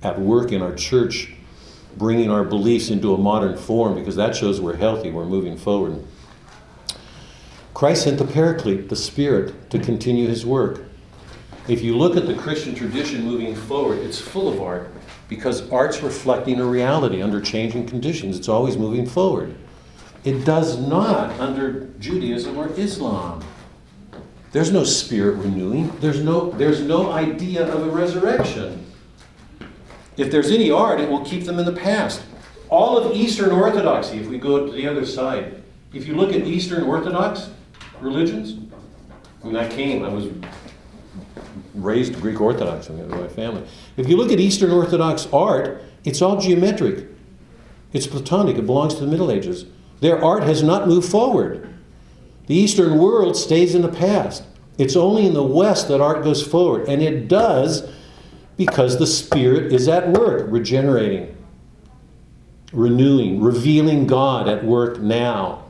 at work in our church bringing our beliefs into a modern form because that shows we're healthy, we're moving forward. Christ sent the Paraclete, the Spirit, to continue his work. If you look at the Christian tradition moving forward, it's full of art because art's reflecting a reality under changing conditions. It's always moving forward. It does not under Judaism or Islam. There's no spirit renewing. There's no, there's no idea of a resurrection. If there's any art, it will keep them in the past. All of Eastern Orthodoxy, if we go to the other side, if you look at Eastern Orthodox, religions. When I came, I was raised Greek Orthodox in my family. If you look at Eastern Orthodox art, it's all geometric. It's Platonic. It belongs to the Middle Ages. Their art has not moved forward. The Eastern world stays in the past. It's only in the West that art goes forward, and it does because the Spirit is at work, regenerating, renewing, revealing God at work now.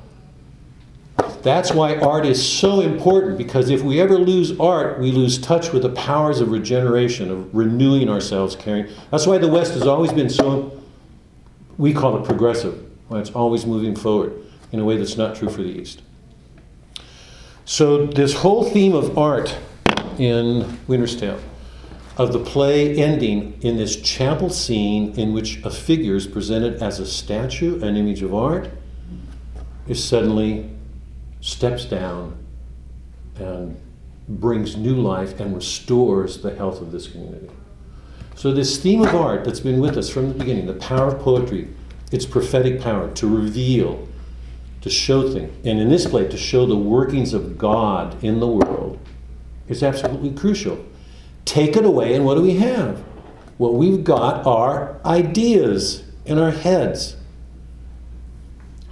That's why art is so important because if we ever lose art, we lose touch with the powers of regeneration, of renewing ourselves, caring. That's why the West has always been so, we call it progressive, why it's always moving forward in a way that's not true for the East. So, this whole theme of art in Winter's Tale, of the play ending in this chapel scene in which a figure is presented as a statue, an image of art, is suddenly steps down and brings new life and restores the health of this community. So, this theme of art that's been with us from the beginning, the power of poetry, its prophetic power to reveal, to show things, and in this play, to show the workings of God in the world, is absolutely crucial. Take it away, and what do we have? What we've got are ideas in our heads.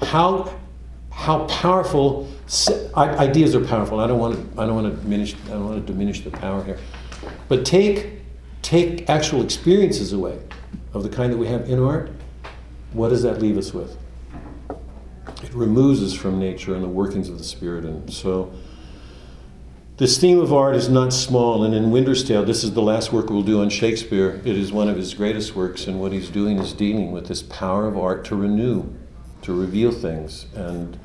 How, how powerful ideas are powerful. I don't want to. I don't want to diminish. I don't want to diminish the power here. But take, take actual experiences away of the kind that we have in art. What does that leave us with? It removes us from nature and the workings of the spirit, and so. This theme of art is not small, and in Winter's Tale, this is the last work we'll do on Shakespeare. It is one of his greatest works, and what he's doing is dealing with this power of art to renew, to reveal things. And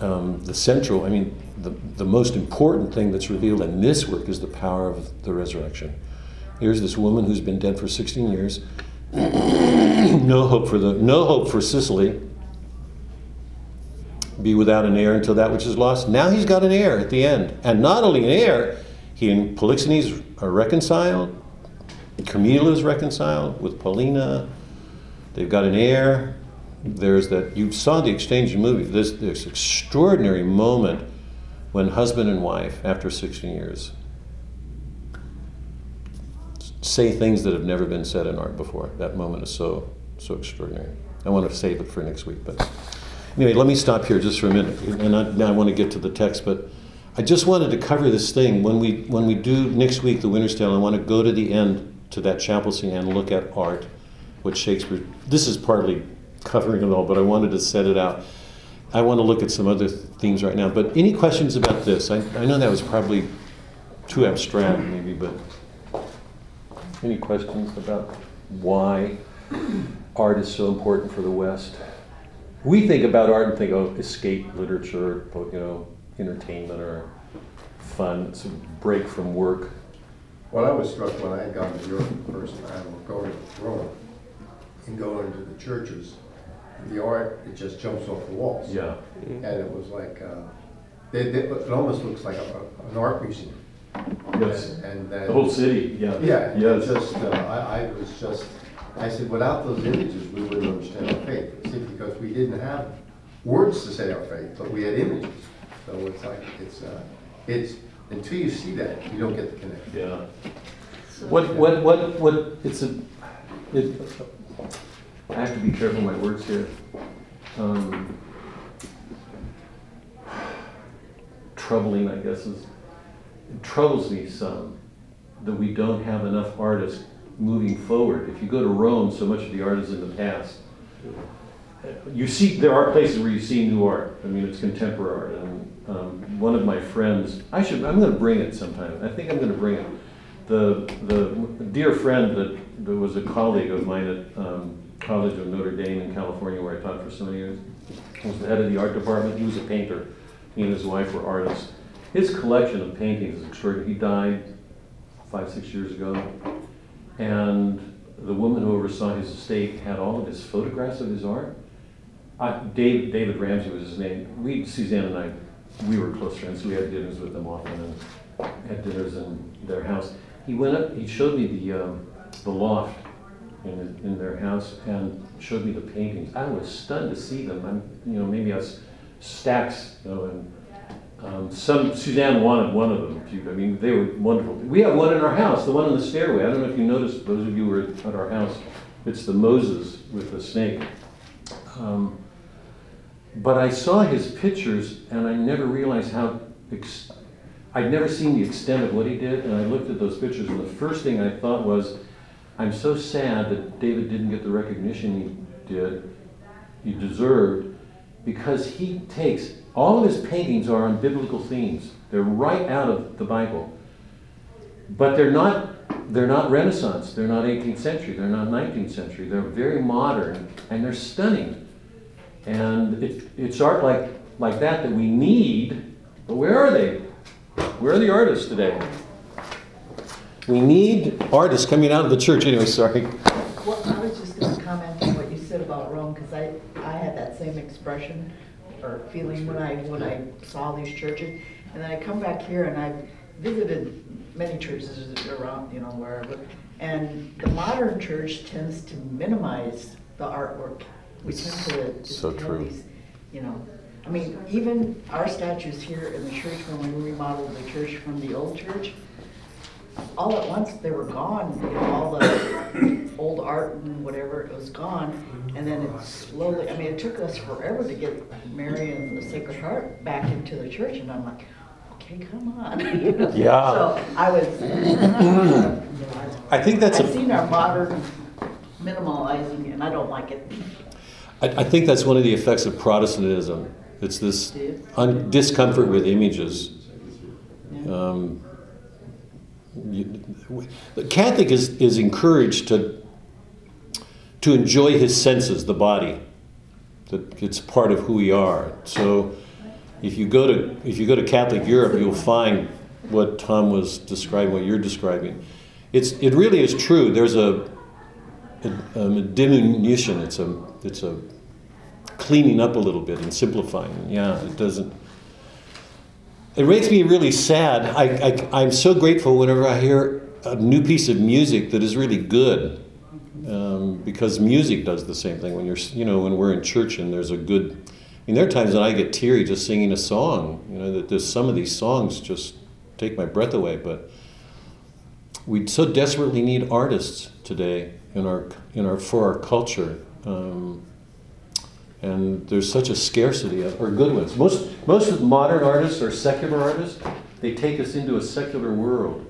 um, the central, I mean, the, the most important thing that's revealed in this work is the power of the resurrection. Here's this woman who's been dead for 16 years, no hope for the, no hope for Sicily, be without an heir until that which is lost. Now he's got an heir at the end. And not only an heir, he and Polixenes are reconciled. Camillo is reconciled with Paulina. They've got an heir. There's that, you saw the exchange in the movie. There's this extraordinary moment when husband and wife, after 16 years, say things that have never been said in art before. That moment is so, so extraordinary. I want to save it for next week, but anyway, let me stop here just for a minute, and I, now I want to get to the text. But I just wanted to cover this thing when we when we do next week the Winter's Tale. I want to go to the end to that chapel scene and look at art, what Shakespeare. This is partly covering it all, but I wanted to set it out. I want to look at some other themes right now. But any questions about this? I, I know that was probably too abstract, maybe, but any questions about why art is so important for the West? We think about art and think, oh, escape literature, you know, entertainment or fun, it's a break from work. Well, I was struck when I had gone to Europe the first time, going to Rome, and going into the churches, the art, it just jumps off the walls. Yeah. And it was like, uh, they, they, it almost looks like a, an art museum. Yes. And- And then. The whole city, yeah. Yeah, it Yes. just, uh, I, I was just, I said, without those images, we wouldn't understand our faith. See, because we didn't have words to say our faith, but we had images. So it's like, it's, uh, it's, until you see that, you don't get the connection. Yeah. What, what, what, what, it's a, it, I have to be careful my words here. Um, troubling, I guess, is, it troubles me some that we don't have enough artists moving forward. If you go to Rome, so much of the art is in the past. You see, there are places where you see new art. I mean, it's contemporary art. And um, one of my friends, I should, I'm going to bring it sometime. I think I'm going to bring it. The the dear friend that, that was a colleague of mine at um, College of Notre Dame in California, where I taught for so many years, was the head of the art department. He was a painter. He and his wife were artists. His collection of paintings is extraordinary. He died five, six years ago, and the woman who oversaw his estate had all of his photographs of his art. Uh, Dave, David Ramsey was his name. We, Suzanne and I, we were close friends. We had dinners with them often and had dinners in their house. He went up, he showed me the, um, the loft in, in their house and showed me the paintings. I was stunned to see them. I'm, you know, maybe I was stacks, you know, and um, some, Suzanne wanted one of them. I mean, they were wonderful. We have one in our house, the one on the stairway. I don't know if you noticed, those of you who were at our house. It's the Moses with the snake. Um, but I saw his pictures and I never realized how, ex- I'd never seen the extent of what he did. And I looked at those pictures and the first thing I thought was, I'm so sad that David didn't get the recognition he did, he deserved, because he takes, all of his paintings are on biblical themes. They're right out of the Bible. But they're not, they're not Renaissance, they're not 18th century, they're not 19th century. They're very modern and they're stunning. And it, it's art like, like that that we need, but where are they? Where are the artists today? We need artists coming out of the church. Anyway, sorry. Well, I was just gonna comment on what you said about Rome, because I, I had that same expression or feeling when I, when I saw these churches. And then I come back here and I've visited many churches around, you know, wherever. And the modern church tends to minimize the artwork. We tend to So true. these, you know, I mean, even our statues here in the church, when we remodeled the church from the old church, all at once, they were gone, you know, all the old art and whatever, it was gone. And then it slowly, I mean, it took us forever to get Mary and the Sacred Heart back into the church, and I'm like, okay, come on. you know? Yeah. So I was, I think that's I've a, seen our modern minimalizing, and I don't like it. I, I think that's one of the effects of Protestantism. It's this un- discomfort with images. Um, the Catholic is, is encouraged to, to enjoy his senses, the body. That it's part of who we are. So if you go to if you go to Catholic Europe, you'll find what Tom was describing, what you're describing. It's it really is true. There's a a, a diminution. It's a it's a cleaning up a little bit and simplifying. Yeah, it doesn't. It makes me really sad. I, I, I'm so grateful whenever I hear a new piece of music that is really good, um, because music does the same thing. When you're, you know, when we're in church and there's a good. I mean, there are times that I get teary just singing a song. You know, that there's some of these songs just take my breath away. But we so desperately need artists today in our in our for our culture. Um, and there's such a scarcity of or good ones. Most most modern artists are secular artists. They take us into a secular world.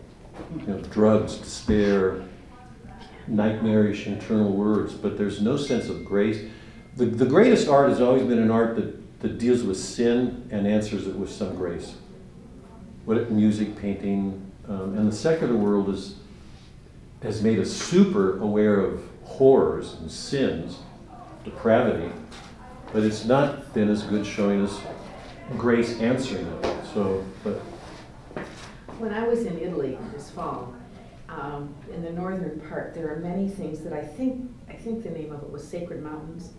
You know, drugs, despair, nightmarish internal words, but there's no sense of grace. The, the greatest art has always been an art that, that deals with sin and answers it with some grace. What music, painting, um, and the secular world is has made us super aware of horrors and sins, depravity, but it's not been as good showing us grace answering it. So, but When I was in Italy this fall, um, in the northern part, there are many things that I think, I think the name of it was Sacred Mountains.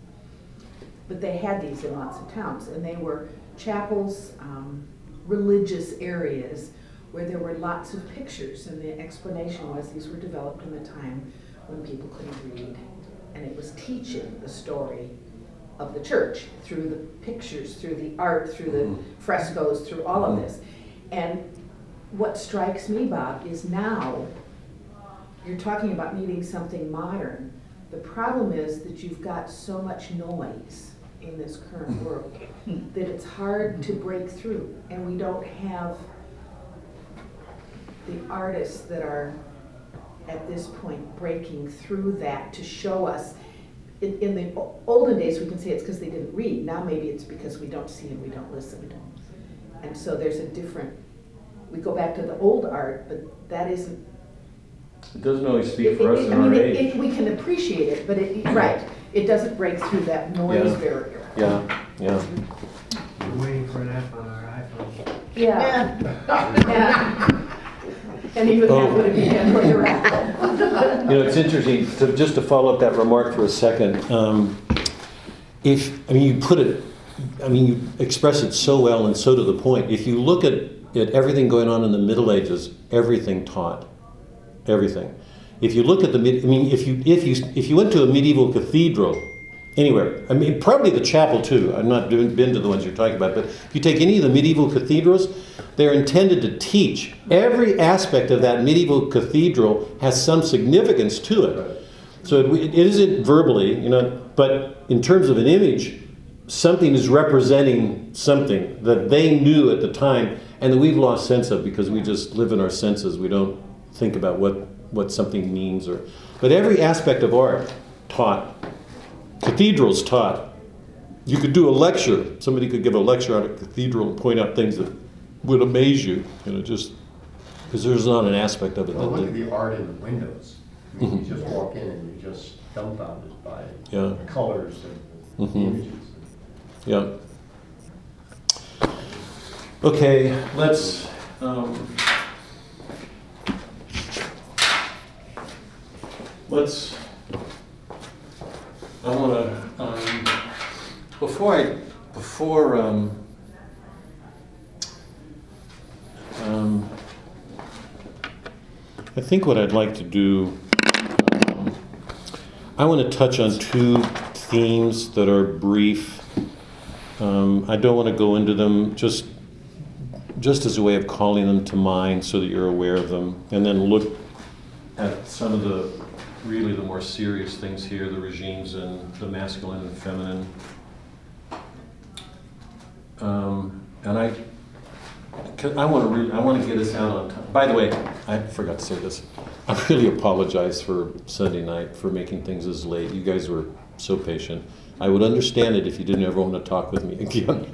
But they had these in lots of towns, and they were chapels, um, religious areas where there were lots of pictures, and the explanation was these were developed in the time when people couldn't read. And it was teaching the story of the church through the pictures, through the art, through the Mhm. frescoes, through all of mm-hmm. this. And what strikes me, Bob, is now you're talking about needing something modern. The problem is that you've got so much noise in this current mm-hmm. world that it's hard to mm-hmm. break through. And we don't have the artists that are at this point breaking through that to show us. In, in the olden days, we can say it's because they didn't read. Now maybe it's because we don't see and we don't listen. And so there's a different, we go back to the old art, but that isn't. it doesn't always it- speak for us it- in I mean, our it- age. it- We can appreciate it, but it, right, it doesn't break through that noise Yeah. barrier. yeah, yeah. We're waiting for an app on our iPhone. Yeah. Yeah. And even Oh. that would be Android or Apple. You know, it's interesting, to, just to follow up that remark for a second. Um, if, I mean, you put it, I mean, you express it so well and so to the point. If you look at, at everything going on in the Middle Ages, everything taught. Everything. If you look at the, I mean, if you, if you, if you went to a medieval cathedral, anywhere, I mean, probably the chapel too, I've not been been to the ones you're talking about, but if you take any of the medieval cathedrals, they're intended to teach. Every aspect of that medieval cathedral has some significance to it. So it, it isn't verbally, you know, but in terms of an image, something is representing something that they knew at the time and that we've lost sense of because we just live in our senses. We don't think about what, what something means or but every aspect of art taught. Cathedrals taught. You could do a lecture. Somebody could give a lecture on a cathedral and point out things that would amaze you, you know, just because there's not an aspect of it Well, that, look at the art in the windows. I mean, you just walk in and you're just dumbfounded by Yeah. the colors and the Mhm. images. Yeah. Okay, let's. Um, let's. I want to. Um, before I. Before. Um, um, I think what I'd like to do. Um, I want to touch on two themes that are brief. Um, I don't want to go into them. Just, just as a way of calling them to mind so that you're aware of them, and then look at some of the really the more serious things here the regimes and the masculine and feminine. Um, and I, I want to I want to get us out on time. By the way, I forgot to say this. I really apologize for Sunday night for making things as late. You guys were so patient. I would understand it if you didn't ever want to talk with me again.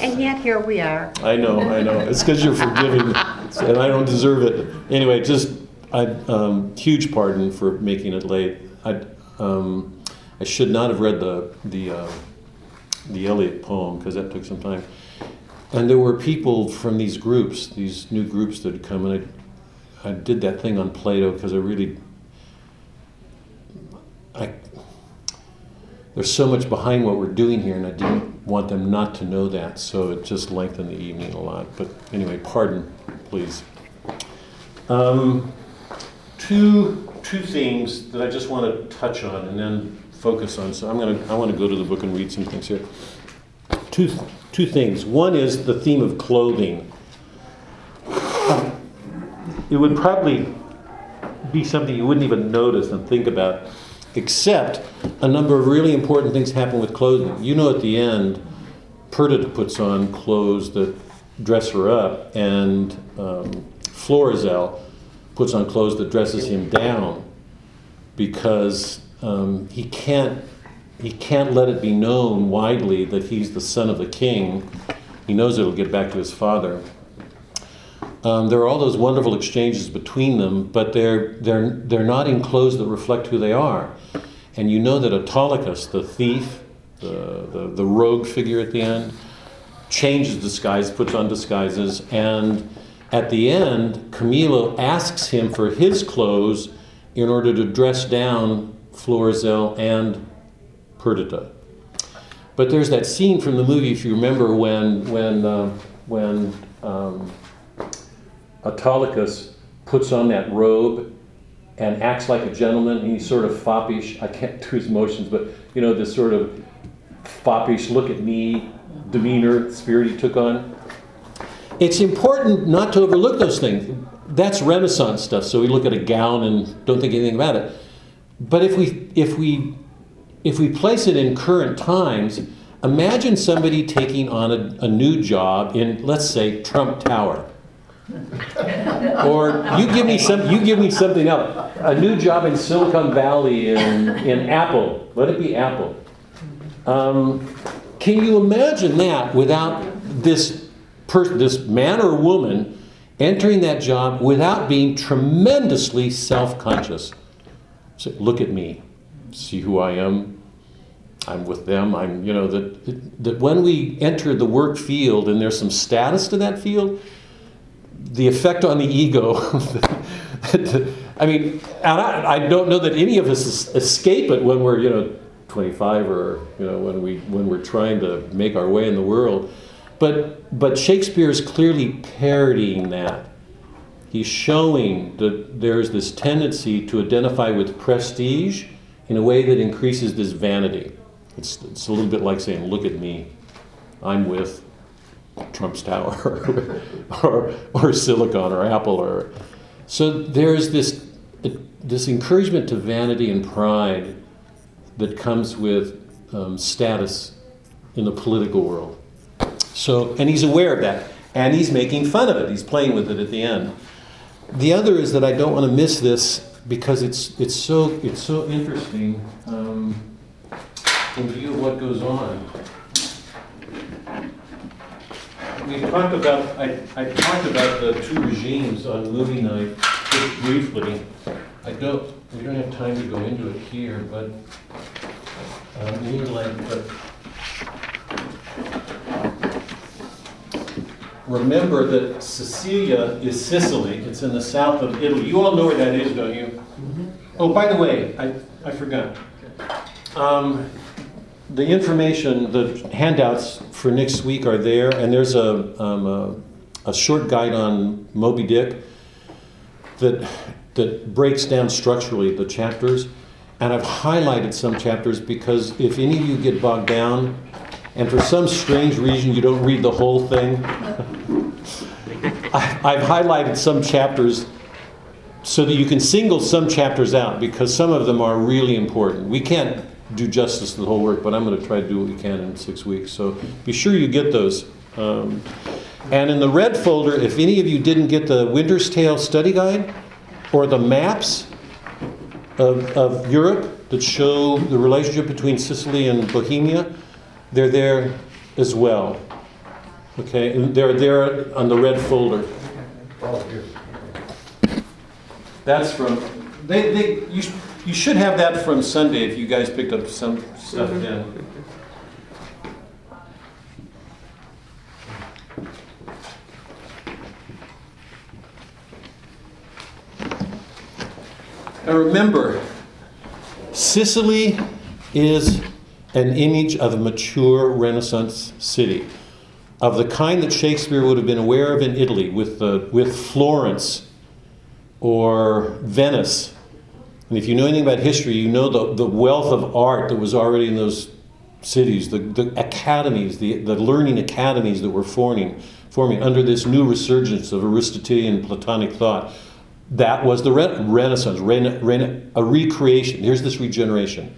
And yet here we are. I know, I know. It's because you're forgiving, and I don't deserve it. Anyway, just I um, huge pardon for making it late. I um, I should not have read the the uh, the Eliot poem because that took some time. And there were people from these groups, these new groups that had come, and I, I did that thing on Plato because I really I there's so much behind what we're doing here, and I didn't want them not to know that, so it just lengthened the evening a lot. But anyway, pardon, please. Um, two two things that I just want to touch on and then focus on. So I'm gonna I want to go to the book and read some things here. Two two things. One is the theme of clothing. It would probably be something you wouldn't even notice and think about except a number of really important things happen with clothing. You know, at the end, Perdita puts on clothes that dress her up, and um, Florizel puts on clothes that dresses him down because um, he can't he can't let it be known widely that he's the son of the king. He knows it'll get back to his father. Um, there are all those wonderful exchanges between them, but they're, they're, they're not in clothes that reflect who they are. And you know that Autolycus, the thief, the, the, the rogue figure at the end, changes disguise, puts on disguises, and at the end, Camillo asks him for his clothes in order to dress down Florizel and Perdita. But there's that scene from the movie, if you remember, when when uh, when um, Autolycus puts on that robe and acts like a gentleman. And he's sort of foppish. I can't do his motions, but you know this sort of foppish look at me demeanor, spirit he took on. It's important not to overlook those things. That's Renaissance stuff. So we look at a gown and don't think anything about it. But if we if we if we place it in current times, imagine somebody taking on a, a new job in, let's say, Trump Tower. or you give me some you give me something else. A new job in Silicon Valley in, in Apple. Let it be Apple. Um, can you imagine that without this this man or woman entering that job without being tremendously self-conscious? Say, look at me, see who I am. I'm with them. I'm, you know, that that when we enter the work field and there's some status to that field, the effect on the ego. I mean, and I, I, don't know that any of us escape it when we're, you know, 25 or you know when we when we're trying to make our way in the world. But but Shakespeare is clearly parodying that. He's showing that there's this tendency to identify with prestige in a way that increases this vanity. It's, it's a little bit like saying, "Look at me, I'm with." Trump's Tower or, or Silicon or Apple or so there's this this encouragement to vanity and pride that comes with um, status in the political world. So and he's aware of that and he's making fun of it. He's playing with it at the end. The other is that I don't want to miss this because it's it's so it's so interesting um, in view of what goes on we talked about, I, I talked about the two regimes on movie night just briefly. I don't, we don't have time to go into it here, but, um, but remember that Sicilia is Sicily. It's in the south of Italy. You all know where that is, don't you? Oh, by the way, I, I forgot. Um, the information, the handouts for next week are there, and there's a, um, a, a, short guide on Moby Dick that, that breaks down structurally the chapters. And I've highlighted some chapters because if any of you get bogged down, and for some strange reason you don't read the whole thing, I- I've highlighted some chapters so that you can single some chapters out because some of them are really important. We can't do justice to the whole work, but I'm going to try to do what we can in six weeks. So be sure you get those. Um, and in the red folder, if any of you didn't get the Winter's Tale study guide or the maps of, of Europe that show the relationship between Sicily and Bohemia, they're there as well. Okay, and they're there on the red folder. That's from, they, they, you, you should have that from Sunday if you guys picked up some stuff mm-hmm. then. Now remember, Sicily is an image of a mature Renaissance city, of the kind that Shakespeare would have been aware of in Italy with, the, with Florence or Venice. And if you know anything about history, you know the, the wealth of art that was already in those cities, the, the academies, the, the learning academies that were forming, forming under this new resurgence of Aristotelian Platonic thought. That was the re- Renaissance, rena, rena, a recreation. Here's this regeneration.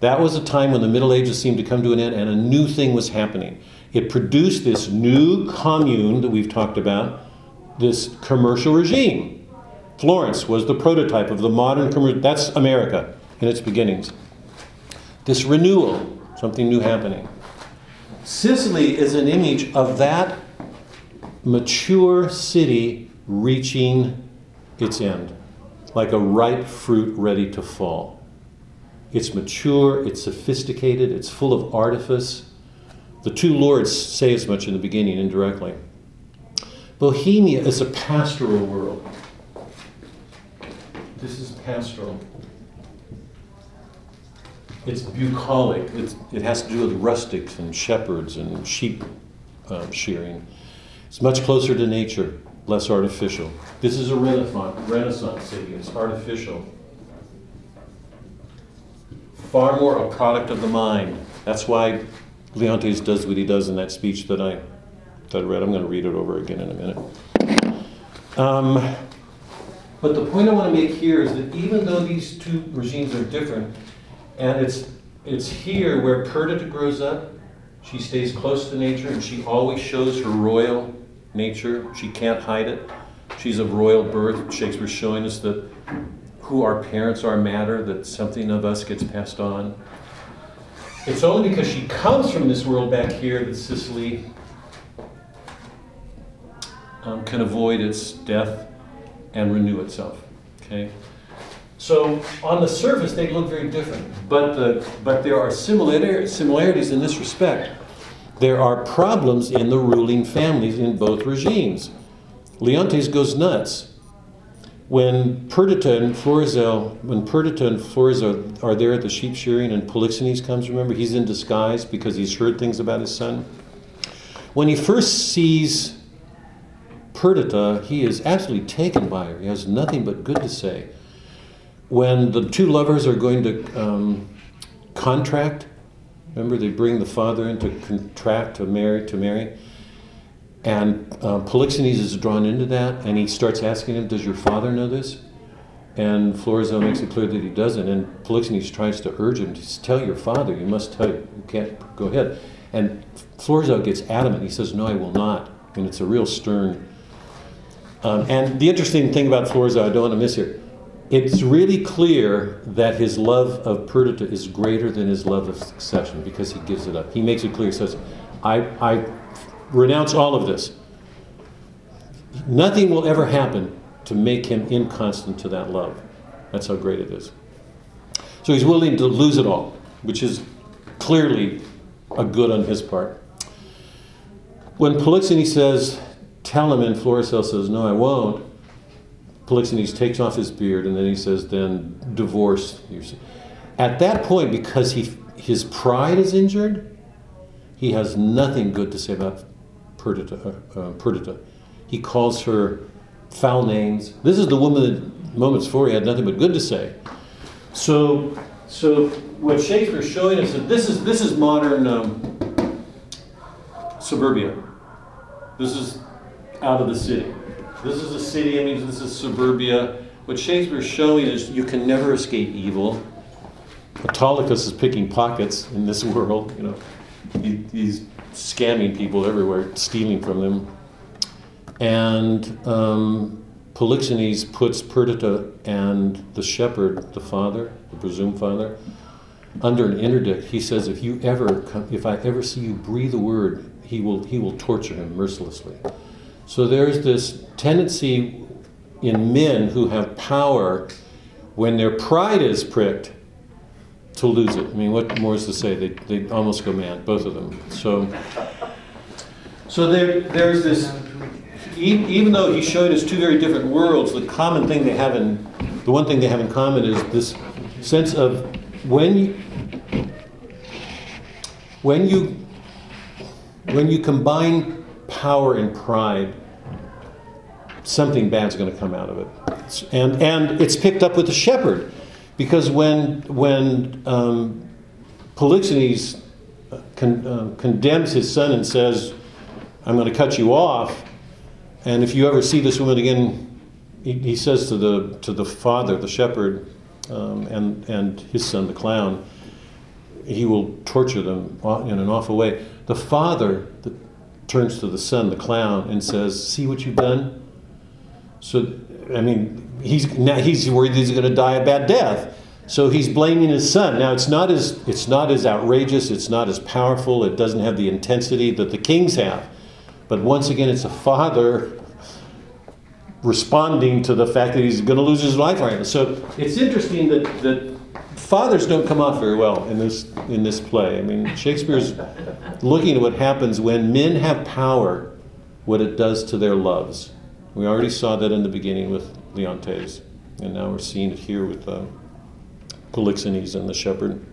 That was a time when the Middle Ages seemed to come to an end and a new thing was happening. It produced this new commune that we've talked about, this commercial regime. Florence was the prototype of the modern commercial, that's America in its beginnings. This renewal, something new happening. Sicily is an image of that mature city reaching its end, like a ripe fruit ready to fall. It's mature, it's sophisticated, it's full of artifice. The two lords say as much in the beginning indirectly. Bohemia is a pastoral world. This is pastoral. It's bucolic. It's, it has to do with rustics and shepherds and sheep uh, shearing. It's much closer to nature, less artificial. This is a renaissance, renaissance city. It's artificial. Far more a product of the mind. That's why Leontes does what he does in that speech that I, that I read. I'm going to read it over again in a minute. Um, but the point I want to make here is that even though these two regimes are different, and it's, it's here where Perdita grows up, she stays close to nature and she always shows her royal nature. She can't hide it. She's of royal birth. Shakespeare's showing us that who our parents are matter, that something of us gets passed on. It's only because she comes from this world back here that Sicily um, can avoid its death and renew itself. Okay? So on the surface, they look very different, but, the, but there are similar, similarities in this respect. There are problems in the ruling families in both regimes. Leontes goes nuts. When Perdita and Florizel, when Perdita and Florizel are there at the sheep shearing and Polixenes comes, remember, he's in disguise because he's heard things about his son. When he first sees Perdita, he is absolutely taken by her. He has nothing but good to say. When the two lovers are going to um, contract, remember they bring the father in to contract to marry to marry, and uh, Polixenes is drawn into that, and he starts asking him, "Does your father know this?" And Florizel makes it clear that he doesn't, and Polixenes tries to urge him to tell your father. You must tell. You can't go ahead. And Florizel gets adamant. He says, "No, I will not." And it's a real stern um, and the interesting thing about Florizel, I don't want to miss here, it's really clear that his love of Perdita is greater than his love of succession because he gives it up. He makes it clear. He says, I, I renounce all of this. Nothing will ever happen to make him inconstant to that love. That's how great it is. So he's willing to lose it all, which is clearly a good on his part. When Polixenes says, tell him, and Florizel says, no, I won't, Polixenes takes off his beard and then he says, then divorce. At that point, because he, his pride is injured, he has nothing good to say about Perdita. Uh, uh, Perdita. He calls her foul names. This is the woman that moments before he had nothing but good to say. So, so what Shakespeare's showing us is that this is this is modern um, suburbia. This is out of the city. This is a city, I mean, this is suburbia. What Shakespeare's showing is you can never escape evil. Autolycus is picking pockets in this world, you know. He, he's scamming people everywhere, stealing from them. And um, Polixenes puts Perdita and the shepherd, the father, the presumed father, under an interdict. He says, if you ever, come, if I ever see you breathe a word, he will, he will torture him mercilessly. So there's this tendency in men who have power, when their pride is pricked, to lose it. I mean, what more is to say? They, they almost go mad, both of them. So, so there, there's this. Even though he showed us two very different worlds, the common thing they have in, the one thing they have in common is this sense of when you, when you, when you combine power and pride, something bad's going to come out of it. And, and it's picked up with the shepherd. Because when, when um, Polixenes uh, con, uh, condemns his son and says, I'm going to cut you off, and if you ever see this woman again, he, he says to the, to the father, the shepherd, um, and, and his son, the clown, he will torture them in an awful way. The father the, turns to the son, the clown, and says, See what you've done? So, I mean, he's now he's worried he's going to die a bad death. So he's blaming his son. Now it's not as it's not as outrageous, it's not as powerful, it doesn't have the intensity that the kings have. But once again, it's a father responding to the fact that he's going to lose his life right now. So it's interesting that, that fathers don't come off very well in this in this play. I mean, Shakespeare's looking at what happens when men have power, what it does to their loves. We already saw that in the beginning with Leontes, and now we're seeing it here with uh, Polixenes and the shepherd.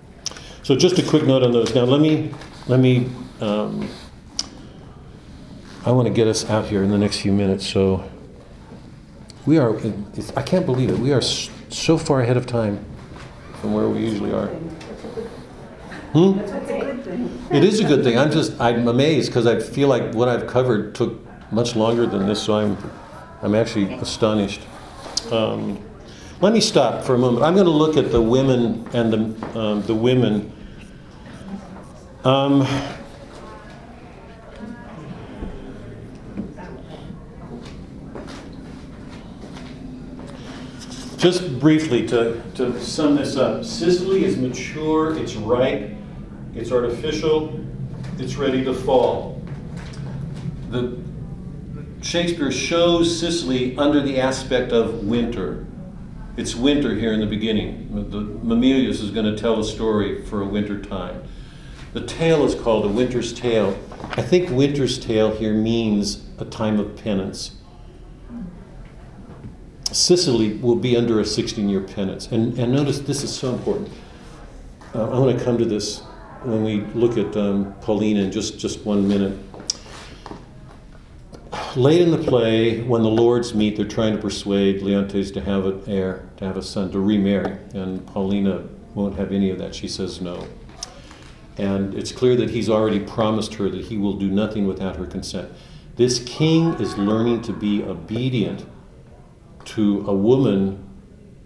So just a quick note on those. Now let me let me. Um, I want to get us out here in the next few minutes. So we are. I can't believe it. We are so far ahead of time from where we usually are. Hmm? It is a good thing. I'm just I'm amazed because I feel like what I've covered took much longer than this. So I'm I'm actually astonished. Um, let me stop for a moment. I'm going to look at the women and the, um, the women. Um, just briefly to, to sum this up Sicily is mature, it's ripe, it's artificial, it's ready to fall. The, Shakespeare shows Sicily under the aspect of winter. It's winter here in the beginning. The, Mamillius is going to tell a story for a winter time. The tale is called A Winter's Tale. I think Winter's Tale here means a time of penance. Sicily will be under a 16 year penance. And, and notice this is so important. Uh, I want to come to this when we look at um, Paulina in just, just one minute. Late in the play, when the lords meet, they're trying to persuade Leontes to have an heir, to have a son, to remarry. And Paulina won't have any of that. She says no. And it's clear that he's already promised her that he will do nothing without her consent. This king is learning to be obedient to a woman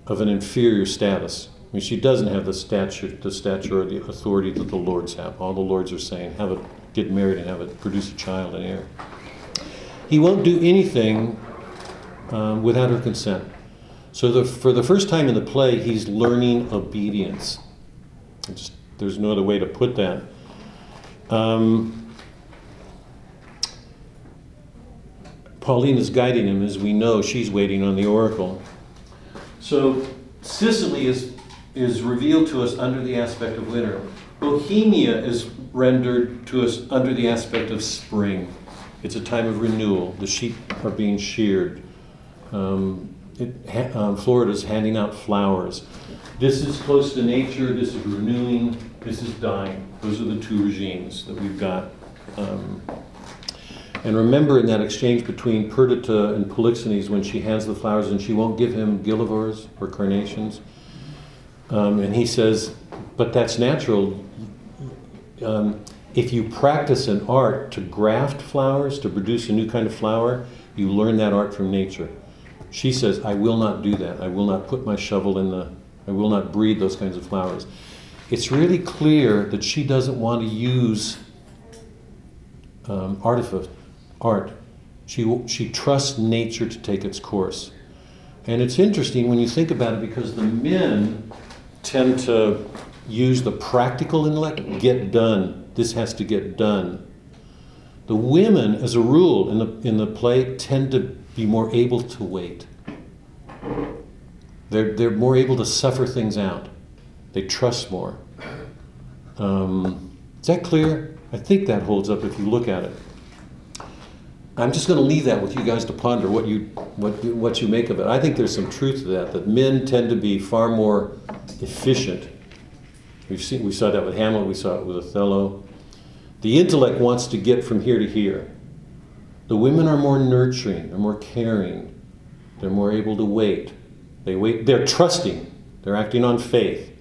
of an inferior status. I mean, she doesn't have the stature, the stature or the authority that the lords have. All the lords are saying, have it, get married and have it, produce a child and heir. He won't do anything um, without her consent. So the, for the first time in the play, he's learning obedience. There's no other way to put that. Um, Paulina is guiding him, as we know, she's waiting on the oracle. So Sicily is, is revealed to us under the aspect of winter. Bohemia is rendered to us under the aspect of spring. It's a time of renewal. The sheep are being sheared. Um, it, um, Florida's handing out flowers. This is close to nature. This is renewing. This is dying. Those are the two regimes that we've got. Um, and remember in that exchange between Perdita and Polixenes when she hands the flowers and she won't give him gillyvors or carnations. Um, and he says, but that's natural. Um, if you practice an art to graft flowers, to produce a new kind of flower, You learn that art from nature. She says, I will not do that. I will not put my shovel in the, I will not breed those kinds of flowers. It's really clear that she doesn't want to use um, artific- art. She, she trusts nature to take its course. And it's interesting when you think about it because the men tend to use the practical intellect, get done. This has to get done. The women, as a rule, in the, in the play, tend to be more able to wait. They're, they're more able to suffer things out. They trust more. Um, is that clear? I think that holds up if you look at it. I'm just going to leave that with you guys to ponder what you, what, what you make of it. I think there's some truth to that, that men tend to be far more efficient. We've seen, we saw that with Hamlet, we saw it with Othello. The intellect wants to get from here to here. The women are more nurturing, they're more caring, they're more able to wait. They wait, they're trusting, they're acting on faith.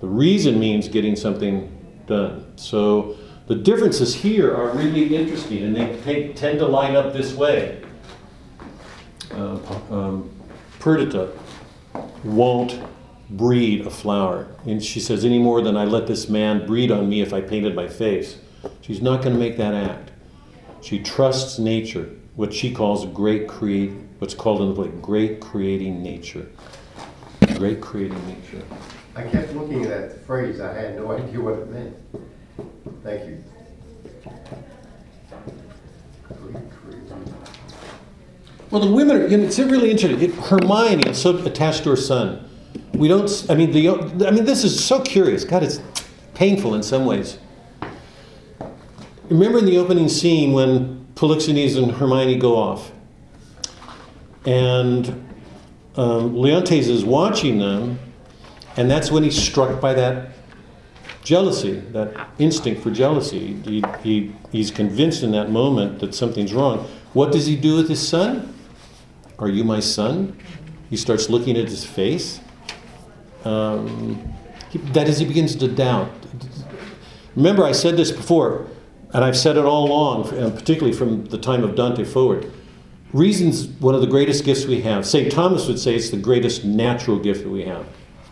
The reason means getting something done. So the differences here are really interesting, and they take, tend to line up this way. Uh, um, Perdita won't breed a flower. And she says, any more than I let this man breed on me if I painted my face. She's not going to make that act. She trusts nature, what she calls great create, what's called in the play, great creating nature. Great creating nature. I kept looking at that phrase, I had no idea what it meant. Thank you. Well, the women are, you know, it's really interesting. It, Hermione is so attached to her son. We don't, I mean, the, I mean, this is so curious. God, it's painful in some ways. Remember in the opening scene when Polixenes and Hermione go off? And um, Leontes is watching them, and that's when he's struck by that jealousy, that instinct for jealousy. He, he, he's convinced in that moment that something's wrong. What does he do with his son? Are you my son? He starts looking at his face. Um, he, that is, he begins to doubt. Remember, I said this before, and I've said it all along, and uh, particularly from the time of Dante forward. Reason's one of the greatest gifts we have. St. Thomas would say it's the greatest natural gift that we have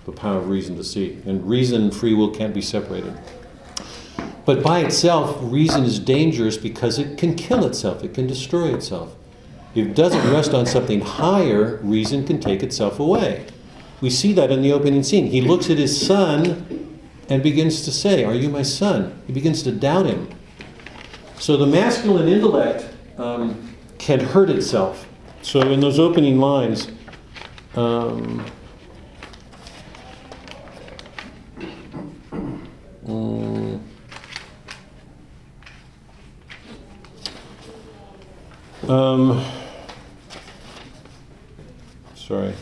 the power of reason to see. And reason and free will can't be separated. But by itself, reason is dangerous because it can kill itself, it can destroy itself. If it doesn't rest on something higher, reason can take itself away. We see that in the opening scene. He looks at his son and begins to say, Are you my son? He begins to doubt him. So the masculine intellect um, can hurt itself. So in those opening lines, um, um, sorry.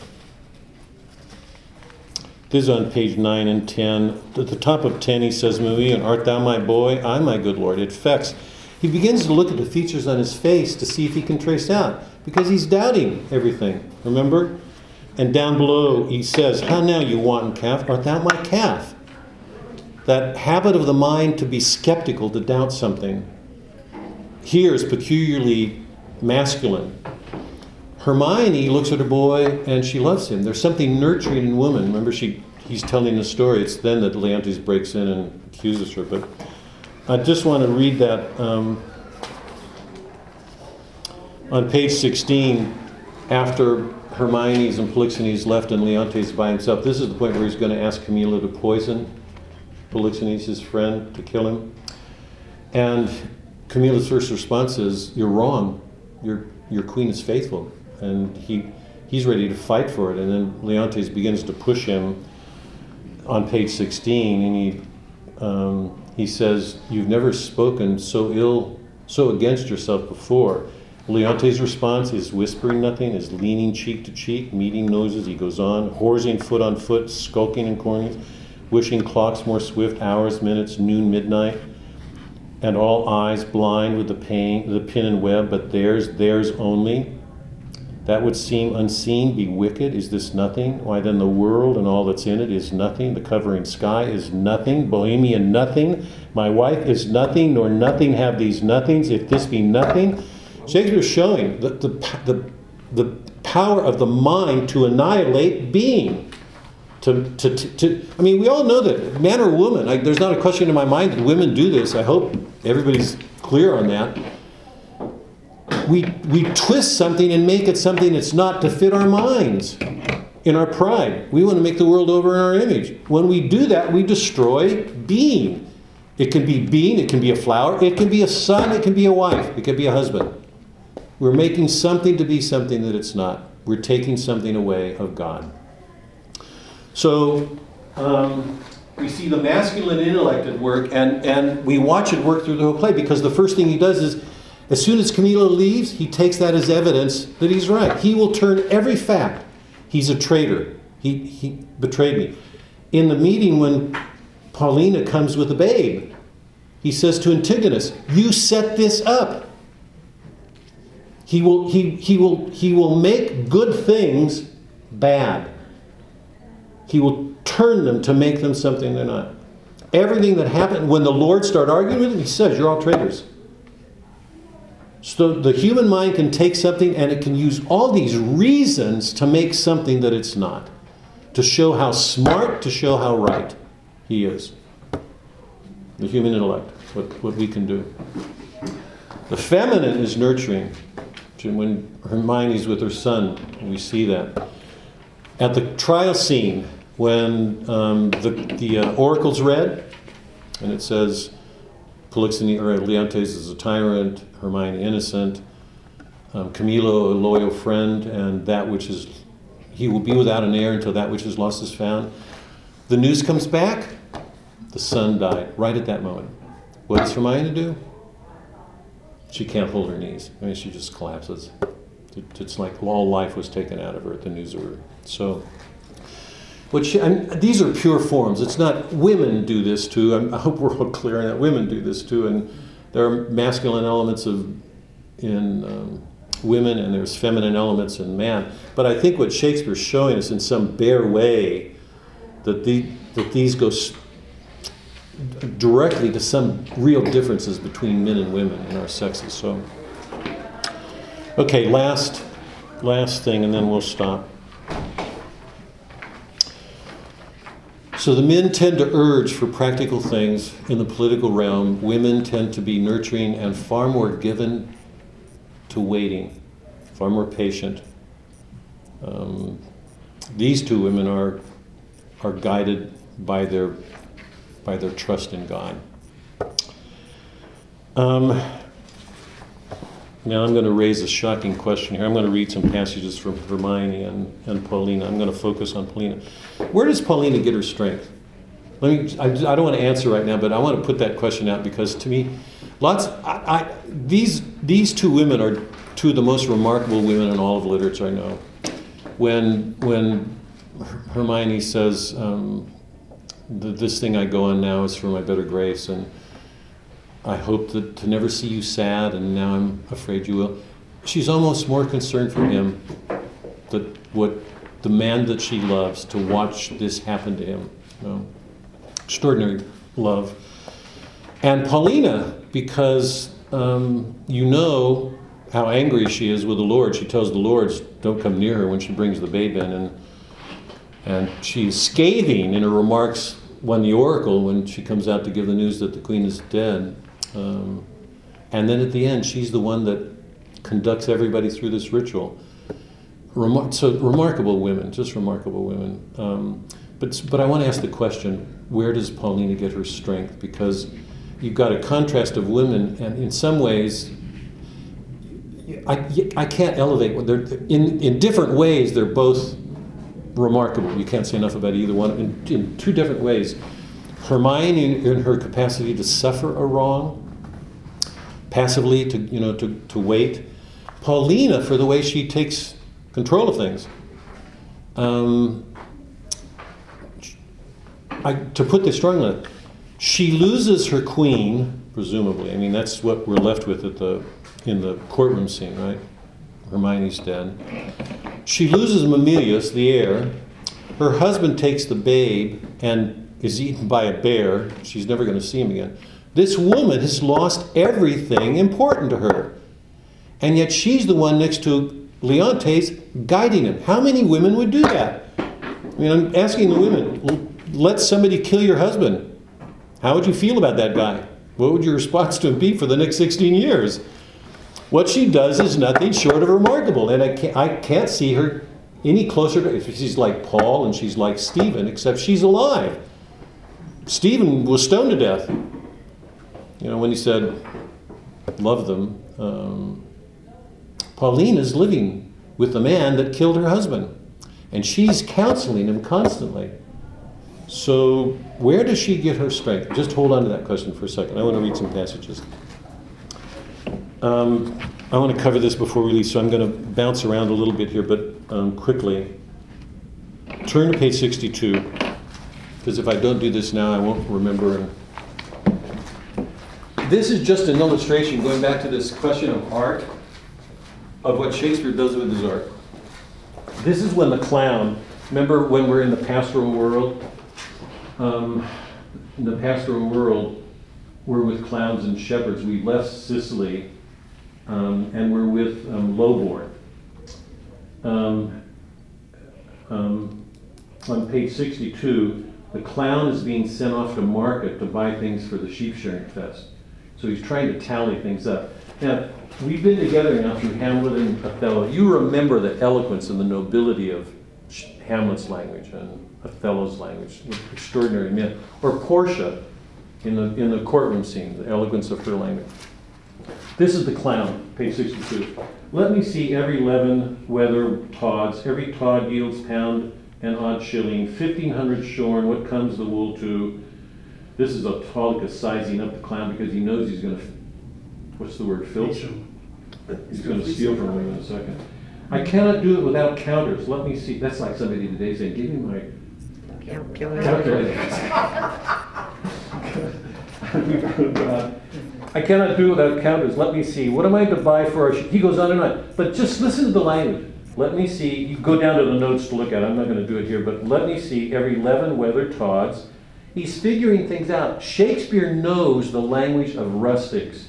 This is on page 9 and 10. At the top of 10, he says, Marie, art thou my boy? I, my good Lord. It affects. He begins to look at the features on his face to see if he can trace out, because he's doubting everything. Remember? And down below, he says, How now, you wanton calf? Art thou my calf? That habit of the mind to be skeptical, to doubt something, here is peculiarly masculine. Hermione looks at her boy and she loves him. There's something nurturing in woman. Remember, she he's telling the story. It's then that Leontes breaks in and accuses her. But I just want to read that um, on page 16 after Hermione's and Polixenes left and Leontes by himself. This is the point where he's going to ask Camillo to poison Polixenes, his friend, to kill him. And Camillo's first response is, "You're wrong. Your your queen is faithful." And he he's ready to fight for it. And then Leontes begins to push him on page 16, and he um, he says, "You've never spoken so ill, so against yourself before." Leontes' response is whispering nothing, is leaning cheek to cheek, meeting noses. He goes on, horsing foot on foot, skulking in corners, wishing clocks more swift, hours, minutes, noon, midnight and all eyes blind with the pain, the pin and web, but theirs, theirs only. That would seem unseen, be wicked. Is this nothing? Why then the world and all that's in it is nothing. The covering sky is nothing. Bohemian nothing. My wife is nothing, nor nothing have these nothings. If this be nothing, Shakespeare's showing the, the, the, the power of the mind to annihilate being. To, to, to, to, I mean, we all know that man or woman, I, there's not a question in my mind that women do this. I hope everybody's clear on that. We, we twist something and make it something it's not to fit our minds in our pride. We want to make the world over in our image. When we do that, we destroy being. It can be being, it can be a flower, it can be a son, it can be a wife, it can be a husband. We're making something to be something that it's not. We're taking something away of God. So um, we see the masculine intellect at work, and, and we watch it work through the whole play because the first thing he does is, as soon as Camillo leaves, he takes that as evidence that he's right. He will turn every fact. He's a traitor. He, he betrayed me. In the meeting, when Paulina comes with the babe, he says to Antigonus, You set this up. He will, he, he, will, he will make good things bad. He will turn them to make them something they're not. Everything that happened, when the Lord started arguing with him, he says, You're all traitors. So the human mind can take something and it can use all these reasons to make something that it's not. To show how smart, to show how right he is. The human intellect, what, what we can do. The feminine is nurturing. When Hermione's with her son, we see that. At the trial scene, when um, the, the uh, oracle's read, and it says, Polixenes or Leontes is a tyrant, Hermione innocent, um, Camillo a loyal friend, and that which is he will be without an heir until that which is lost is found. The news comes back. The son died right at that moment. What does Hermione do? She can't hold her knees. I mean, she just collapses. It's like all life was taken out of her at the news of her. So, what she, these are pure forms. It's not women do this too. I hope we're all clear on that. Women do this too, and there are masculine elements of in um, women, and there's feminine elements in man. But I think what Shakespeare's showing us in some bare way that the that these go directly to some real differences between men and women in our sexes. So, okay, last last thing, and then we'll stop. So the men tend to urge for practical things in the political realm. Women tend to be nurturing and far more given to waiting, far more patient. Um, these two women are are guided by their by their trust in God. Um, now I'm going to raise a shocking question here. I'm going to read some passages from Hermione and, and Paulina. I'm going to focus on Paulina. Where does Paulina get her strength? Let me. I, I don't want to answer right now, but I want to put that question out because to me, lots. I, I, these these two women are two of the most remarkable women in all of literature I know. When when Hermione says, um, this thing I go on now is for my better grace, and I hope that, to never see you sad, and now I'm afraid you will. She's almost more concerned for him, that what the man that she loves, to watch this happen to him. You know? Extraordinary love. And Paulina, because um, you know how angry she is with the Lord. She tells the Lords, don't come near her when she brings the babe in. And and she's scathing in her remarks when the oracle, when she comes out to give the news that the queen is dead. Um, and then at the end, she's the one that conducts everybody through this ritual. Remar- so remarkable women, just remarkable women. Um, but, but I want to ask the question where does Paulina get her strength? Because you've got a contrast of women, and in some ways, I, I can't elevate. In, in different ways, they're both remarkable. You can't say enough about either one in, in two different ways. Hermione, in, in, her capacity to suffer a wrong, passively to you know to, to wait. Paulina for the way she takes control of things. Um, I, to put this strongly, she loses her queen, presumably. I mean, that's what we're left with at the in the courtroom scene, right? Hermione's dead. She loses Mamillius, the heir. Her husband takes the babe and is eaten by a bear. She's never going to see him again. This woman has lost everything important to her. and yet she's the one next to Leontes guiding him. How many women would do that? I mean, I'm asking the women, let somebody kill your husband. How would you feel about that guy? What would your response to him be for the next 16 years? What she does is nothing short of remarkable, and I can't, I can't see her any closer to. She's like Paul and she's like Stephen, except she's alive. Stephen was stoned to death. You know when he said, "Love them." Um, Paulina is living with the man that killed her husband, and she's counseling him constantly. So, where does she get her strength? Just hold on to that question for a second. I want to read some passages. Um, I want to cover this before we leave, so I'm going to bounce around a little bit here, but um, quickly. Turn to page 62, because if I don't do this now, I won't remember. This is just an illustration, going back to this question of art, of what Shakespeare does with his art. This is when the clown, remember when we're in the pastoral world? Um, in the pastoral world, we're with clowns and shepherds. We left Sicily um, and we're with um, Lowborn. Um, um, on page 62, the clown is being sent off to market to buy things for the sheep shearing fest. So he's trying to tally things up. Now, we've been together now through Hamlet and Othello. You remember the eloquence and the nobility of Hamlet's language and Othello's language, extraordinary men. Or Portia in the, in the courtroom scene, the eloquence of her language. This is the clown, page 62. Let me see every leaven, wether, tods. Every tod yields pound and odd shilling. 1500 shorn, what comes the wool to? This is Autolycus sizing up the clown because he knows he's going to, what's the word, filch? He's going to steal from him in a second. I cannot do it without counters. Let me see. That's like somebody today saying, give me my Calculator. Calculator. I cannot do it without counters. Let me see. What am I to buy for our? sh-" He goes on and on. But just listen to the language. Let me see. You go down to the notes to look at. I'm not going to do it here, but let me see. Every leaven, wether, tods. He's figuring things out. Shakespeare knows the language of rustics.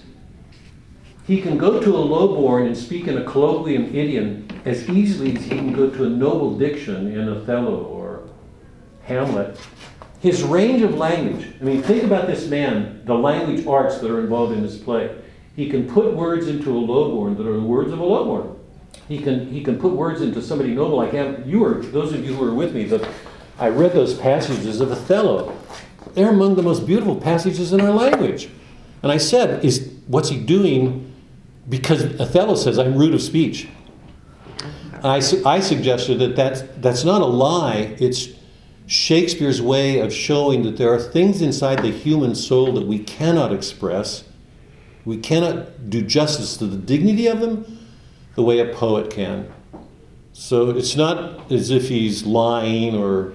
He can go to a lowborn and speak in a colloquium idiom as easily as he can go to a noble diction in Othello or Hamlet. His range of language, I mean, think about this man, the language arts that are involved in his play. He can put words into a lowborn that are the words of a lowborn. He can, he can put words into somebody noble like Ham. You were, those of you who were with me, that I read those passages of Othello. They're among the most beautiful passages in our language. And I said, is what's he doing? Because Othello says, I'm rude of speech. I, su- I suggested that that's, that's not a lie, it's Shakespeare's way of showing that there are things inside the human soul that we cannot express. We cannot do justice to the dignity of them the way a poet can. So it's not as if he's lying or.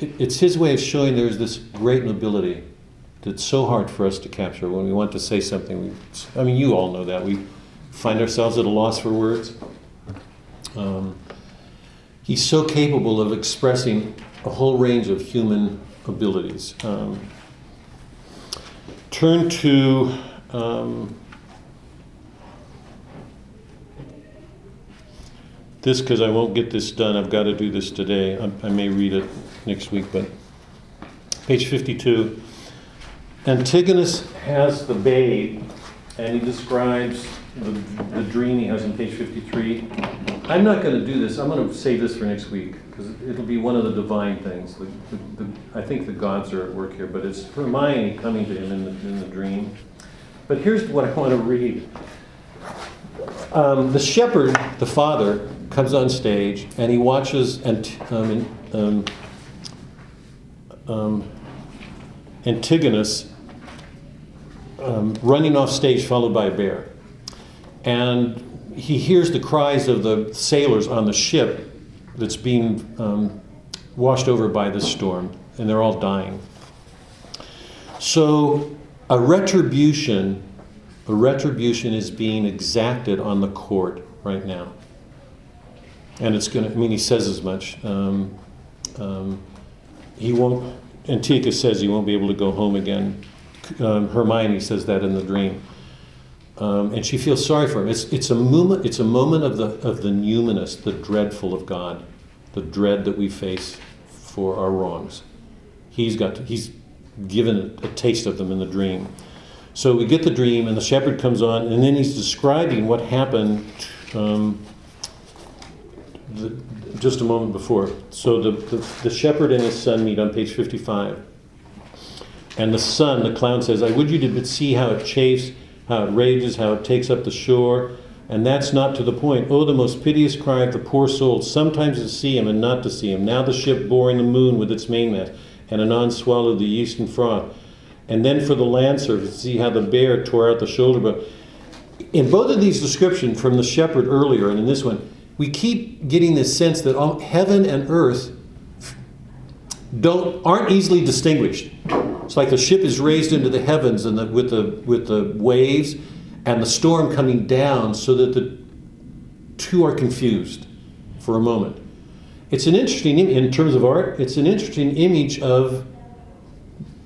It- It's his way of showing there's this great nobility that's so hard for us to capture when we want to say something. We, I mean, you all know that. We find ourselves at a loss for words. Um, he's so capable of expressing a whole range of human abilities. Um, turn to um, this because I won't get this done. I've got to do this today. I, I may read it next week, but page 52. Antigonus has the babe, and he describes the, the dream he has in page 53. I'm not going to do this. I'm going to save this for next week because it'll be one of the divine things. The, the, I think the gods are at work here, but it's Hermione coming to him in the, in the dream. But here's what I want to read. Um, the shepherd, the father, comes on stage and he watches Ant- um, um, um, Antigonus um, running off stage, followed by a bear. And he hears the cries of the sailors on the ship that's being um, washed over by the storm, and they're all dying. So, a retribution, a retribution is being exacted on the court right now, and it's going to. I mean, he says as much. Um, um, he won't. Antigonus says he won't be able to go home again. Um, Hermione says that in the dream. Um, and she feels sorry for him. It's, it's, a moment, it's a moment of the, of the numinous, the dreadful of God, the dread that we face for our wrongs. He's, got to, he's given a, a taste of them in the dream. So we get the dream, and the shepherd comes on, and then he's describing what happened um, the, just a moment before. So the, the, the shepherd and his son meet on page 55. And the son, the clown says, I would you to see how it chafes, how it rages, how it takes up the shore. And that's not to the point. Oh, the most piteous cry of the poor soul, sometimes to see him and not to see him. Now the ship boring the moon with its mainmast, and anon swallowed the yeast and froth. And then for the land surface, see how the bear tore out the shoulder bone. In both of these descriptions from the shepherd earlier and in this one, we keep getting this sense that all, heaven and earth don't aren't easily distinguished. It's like the ship is raised into the heavens and the, with the with the waves and the storm coming down, so that the two are confused for a moment. It's an interesting in terms of art. It's an interesting image of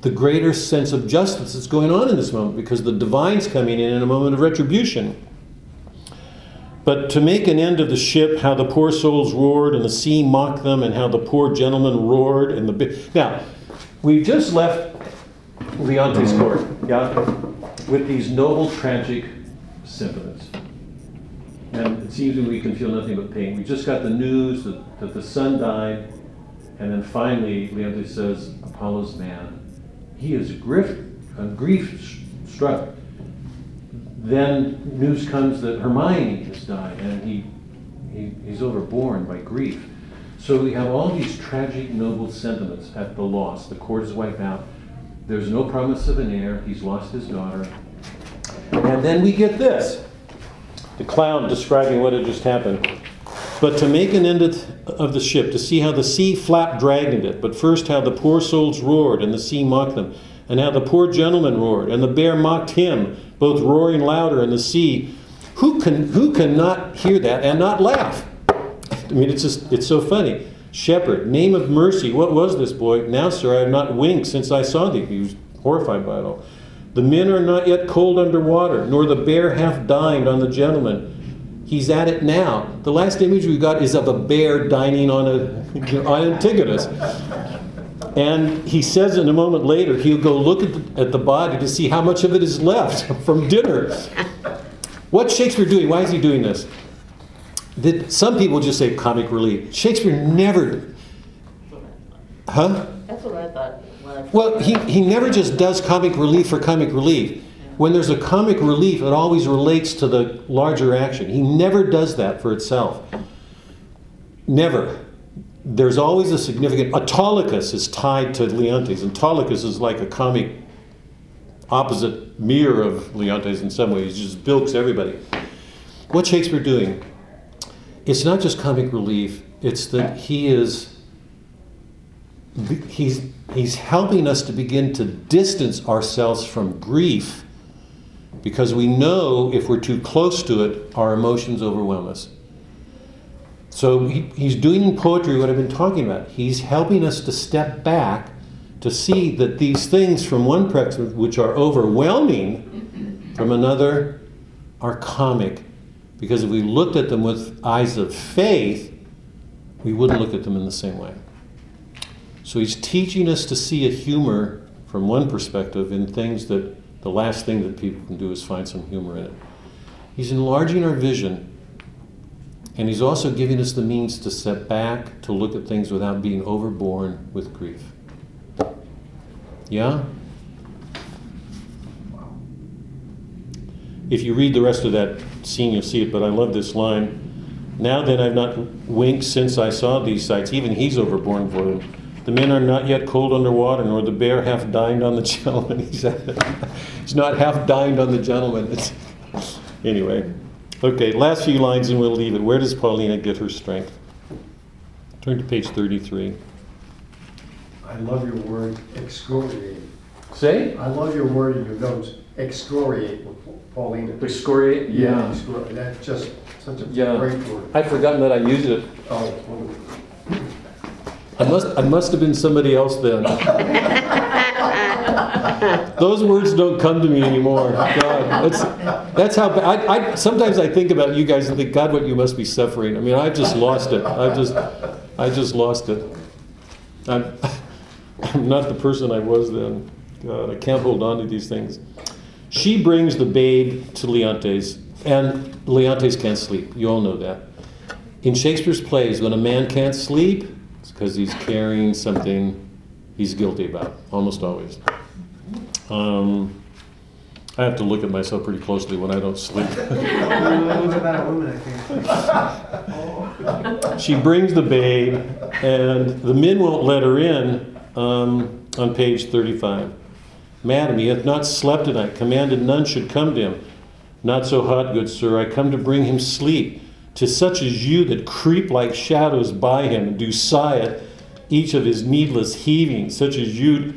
the greater sense of justice that's going on in this moment because the divine's coming in in a moment of retribution. But to make an end of the ship, how the poor souls roared and the sea mocked them, and how the poor gentleman roared and the now, we just left Leontes court, yeah, with these noble tragic sentiments, and it seems that we can feel nothing but pain. We just got the news that, that the son died, and then finally Leontes says, "Apollo's man, he is grief, uh, grief struck." Then news comes that Hermione has died and he, he, he's overborne by grief. So we have all these tragic, noble sentiments at the loss. The court is wiped out. There's no promise of an heir. He's lost his daughter. And then we get this the clown describing what had just happened. But to make an end of the ship, to see how the sea flap dragged it, but first how the poor souls roared and the sea mocked them, and how the poor gentleman roared, and the bear mocked him, both roaring louder in the sea. Who can who cannot hear that and not laugh? I mean, it's just it's so funny. Shepherd, name of mercy, what was this boy? Now, sir, I have not winked since I saw thee. He was horrified by it all. The men are not yet cold under water, nor the bear half dined on the gentleman. He's at it now. The last image we got is of a bear dining on a on Antigonus. And he says in a moment later, he'll go look at the, at the body to see how much of it is left from dinner. What's Shakespeare doing? Why is he doing this? That some people just say comic relief. Shakespeare never. Huh? That's what I thought. Well, he, he never just does comic relief for comic relief. When there's a comic relief, it always relates to the larger action. He never does that for itself. Never there's always a significant. Autolycus is tied to Leontes, and Autolycus is like a comic opposite mirror of Leontes in some ways. He just bilks everybody. What's Shakespeare doing? It's not just comic relief. It's that he is he's he's helping us to begin to distance ourselves from grief because we know if we're too close to it, our emotions overwhelm us. So he, he's doing poetry what I've been talking about. He's helping us to step back to see that these things from one perspective, which are overwhelming, from another are comic. Because if we looked at them with eyes of faith, we wouldn't look at them in the same way. So he's teaching us to see a humor from one perspective in things that the last thing that people can do is find some humor in it. He's enlarging our vision and he's also giving us the means to step back, to look at things without being overborne with grief. Yeah? If you read the rest of that scene, you'll see it, but I love this line. Now then, I've not winked since I saw these sights. Even he's overborne for them. The men are not yet cold under water, nor the bear half dined on the gentleman. He's not half dined on the gentleman. Anyway. Okay, last few lines and we'll leave it. Where does Paulina get her strength? Turn to page 33. I love your word excoriate. Say? I love your word in your notes, excoriate, Paulina. Excoriate? Yeah, excoriate. that's just such a Yeah. great word. I'd forgotten that I used it. Oh, wonderful. I must, I must have been somebody else then. Those words don't come to me anymore. God. That's, that's how, I, I, sometimes I think about you guys and think, God, what you must be suffering. I mean, I've just lost it. I've just, I just lost it. I'm, I'm not the person I was then. God, I can't hold on to these things. She brings the babe to Leontes, and Leontes can't sleep. You all know that. In Shakespeare's plays, when a man can't sleep, it's because he's carrying something he's guilty about, almost always. Um, I have to look at myself pretty closely when I don't sleep. It was about a woman, I think. she brings the babe, and the men won't let her in um, on page 35. Madam, he hath not slept tonight, commanded none should come to him. Not so hot, good sir, I come to bring him sleep. To such as you that creep like shadows by him, and do sigh at each of his needless heaving, such as you,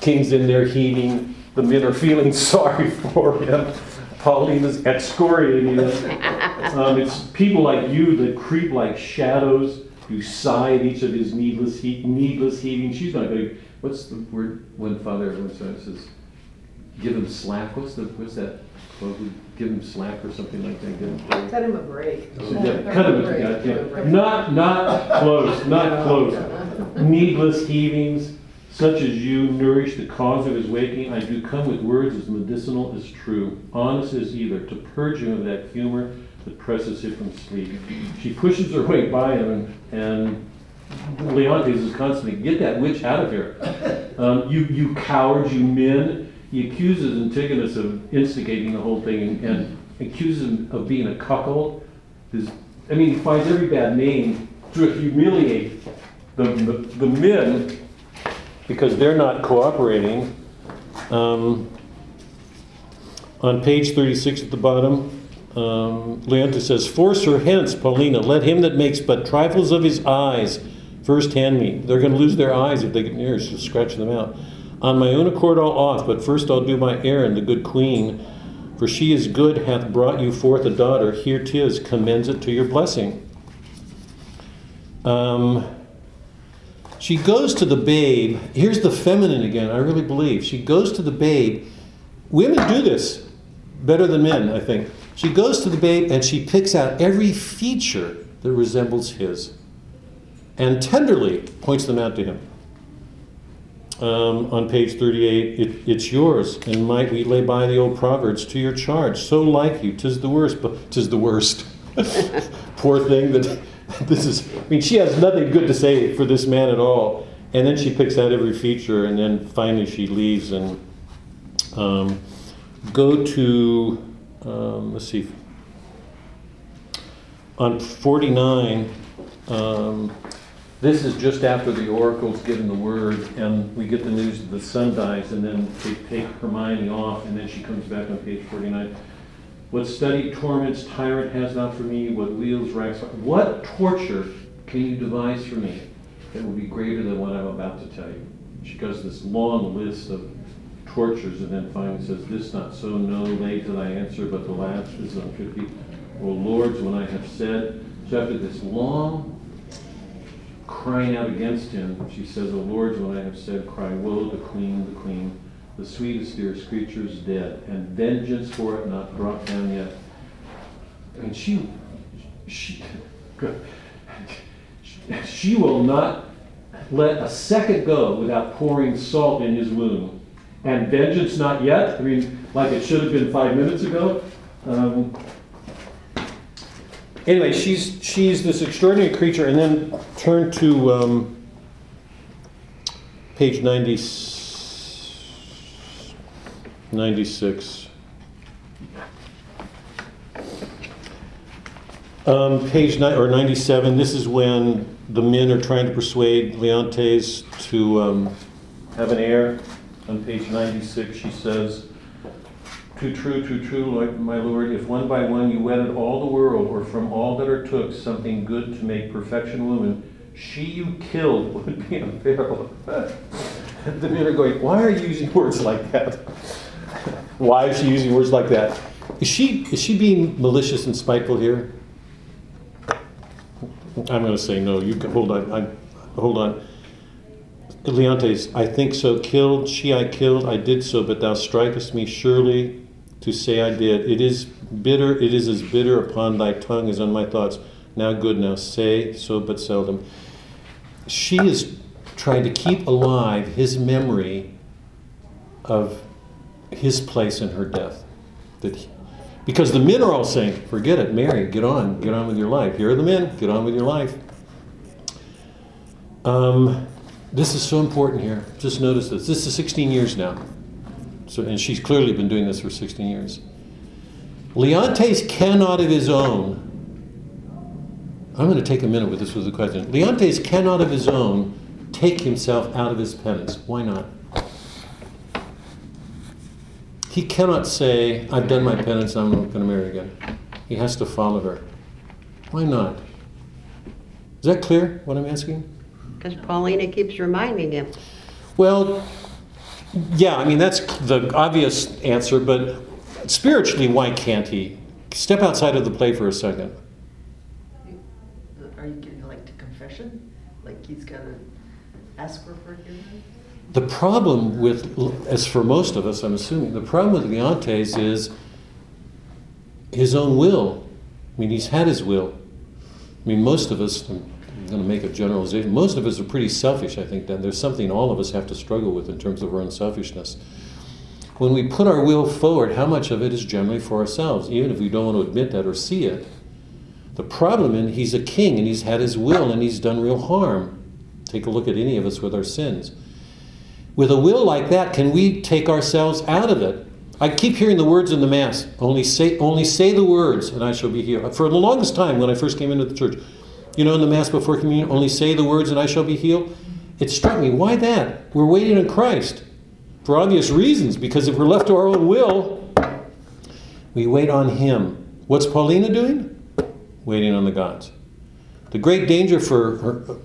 king's in their heaving, the men are feeling sorry for him. Paulina is excoriating him. Um, it's people like you that creep like shadows, who sigh at each of his needless he- needless heaving. She's not going to. What's the word when Father when says, "Give him slack"? What's the what's that? quote? Give him slack or something like that. Give him. Cut him a break. Yeah, kind of, a- yeah, yeah. Not, not close, not close. Needless heavings, such as you nourish the cause of his waking. I do come with words as medicinal as true, honest as either, to purge him of that humor that presses him from sleep. She pushes her way by him, and, and Leontes is constantly, get that witch out of here. Um, you, you cowards, you men. He accuses Antigonus of instigating the whole thing and, and accuses him of being a cuckold. His, I mean, he finds every bad name to humiliate the, the, the men because they're not cooperating. Um, on page 36 at the bottom, um, Leontes says, Force her hence, Paulina. Let him that makes but trifles of his eyes first hand me. They're going to lose their eyes if they get near, so scratch them out. On my own accord I'll off, but first I'll do my errand, the good queen. For she is good, hath brought you forth a daughter. Here 'tis, commends it to your blessing. Um, she goes to the babe. Here's the feminine again, I really believe. She goes to the babe. Women do this better than men, I think. She goes to the babe and she picks out every feature that resembles his and tenderly points them out to him. Um, on page 38, it, it's yours, and might we lay by the old proverbs to your charge. So like you, tis the worst, but tis the worst. Poor thing that this is. I mean, she has nothing good to say for this man at all. And then she picks out every feature, and then finally she leaves and um, go to. Um, let's see. On 49. Um, this is just after the oracle's given the word, and we get the news that the son dies, and then they take Hermione off, and then she comes back on page 49. What study torments tyrant has not for me, what wheels racks. What torture can you devise for me that will be greater than what I'm about to tell you? She goes this long list of tortures, and then finally says, This not so, no, late did I answer, but the last is on 50. O lords, when I have said, so after this long crying out against him, she says, O Lord, when I have said, cry, woe, the queen, the queen, the sweetest, dearest creature is dead, and vengeance for it not brought down yet. Mean, she, she, she will not let a second go without pouring salt in his wound. And vengeance not yet, I mean, like it should have been five minutes ago. Um, anyway, she's she's this extraordinary creature, and then turn to um, page 90, 96. Um, page nine, or 97, this is when the men are trying to persuade Leontes to um, have an heir. On page 96, she says, Too true, too true, Lord, my Lord, if one by one you wedded all the world, or from all that are took something good to make perfection woman, she you killed would be unbearable. the men are going, why are you using words like that? Why is she using words like that? Is she, is she being malicious and spiteful here? I'm going to say no. You can, hold on. I, hold on. Leontes, I think so. Killed, she I killed, I did so, but thou strikest me surely to say I did. It is bitter, it is as bitter upon thy tongue as on my thoughts. Now good, now say so but seldom. She is trying to keep alive his memory of his place in her death. That he- because the men are all saying, forget it, marry, get on, get on with your life. Here are the men, get on with your life. Um, this is so important here. Just notice this. This is 16 years now. So, and she's clearly been doing this for 16 years. Leontes cannot of his own. I'm going to take a minute with this with a question. Leontes cannot of his own take himself out of his penance. Why not? He cannot say, I've done my penance, I'm not going to marry again. He has to follow her. Why not? Is that clear what I'm asking? Because Paulina keeps reminding him. Well, yeah, I mean, that's the obvious answer, but spiritually, why can't he? Step outside of the play for a second. Are you getting like to confession? Like he's gotta ask for forgiveness? The problem with, as for most of us, I'm assuming, the problem with Leontes is his own will. I mean, he's had his will. I mean, most of us, I'm going to make a generalization, most of us are pretty selfish, I think, then. There's something all of us have to struggle with in terms of our own selfishness. When we put our will forward, how much of it is generally for ourselves, even if we don't want to admit that or see it? The problem is he's a king and he's had his will and he's done real harm. Take a look at any of us with our sins. With a will like that, can we take ourselves out of it? I keep hearing the words in the Mass only say, only say the words and I shall be healed. For the longest time, when I first came into the church, you know, in the Mass before communion, only say the words and I shall be healed. It struck me, why that? We're waiting on Christ for obvious reasons, because if we're left to our own will, we wait on Him. What's Paulina doing? Waiting on the gods. The great danger for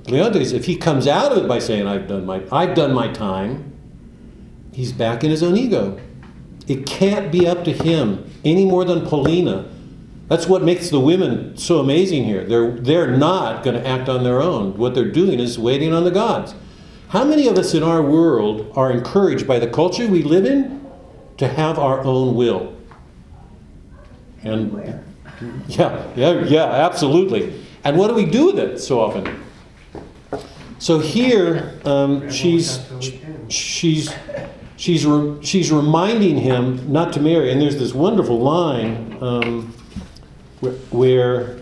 Leontes, if he comes out of it by saying, I've done my, I've done my time, he's back in his own ego. It can't be up to him any more than Paulina. That's what makes the women so amazing here. They're, they're not going to act on their own. What they're doing is waiting on the gods. How many of us in our world are encouraged by the culture we live in to have our own will? And yeah, yeah, yeah, absolutely. And what do we do with it so often? So here, um, she's she's she's re- she's reminding him not to marry. And there's this wonderful line um, where,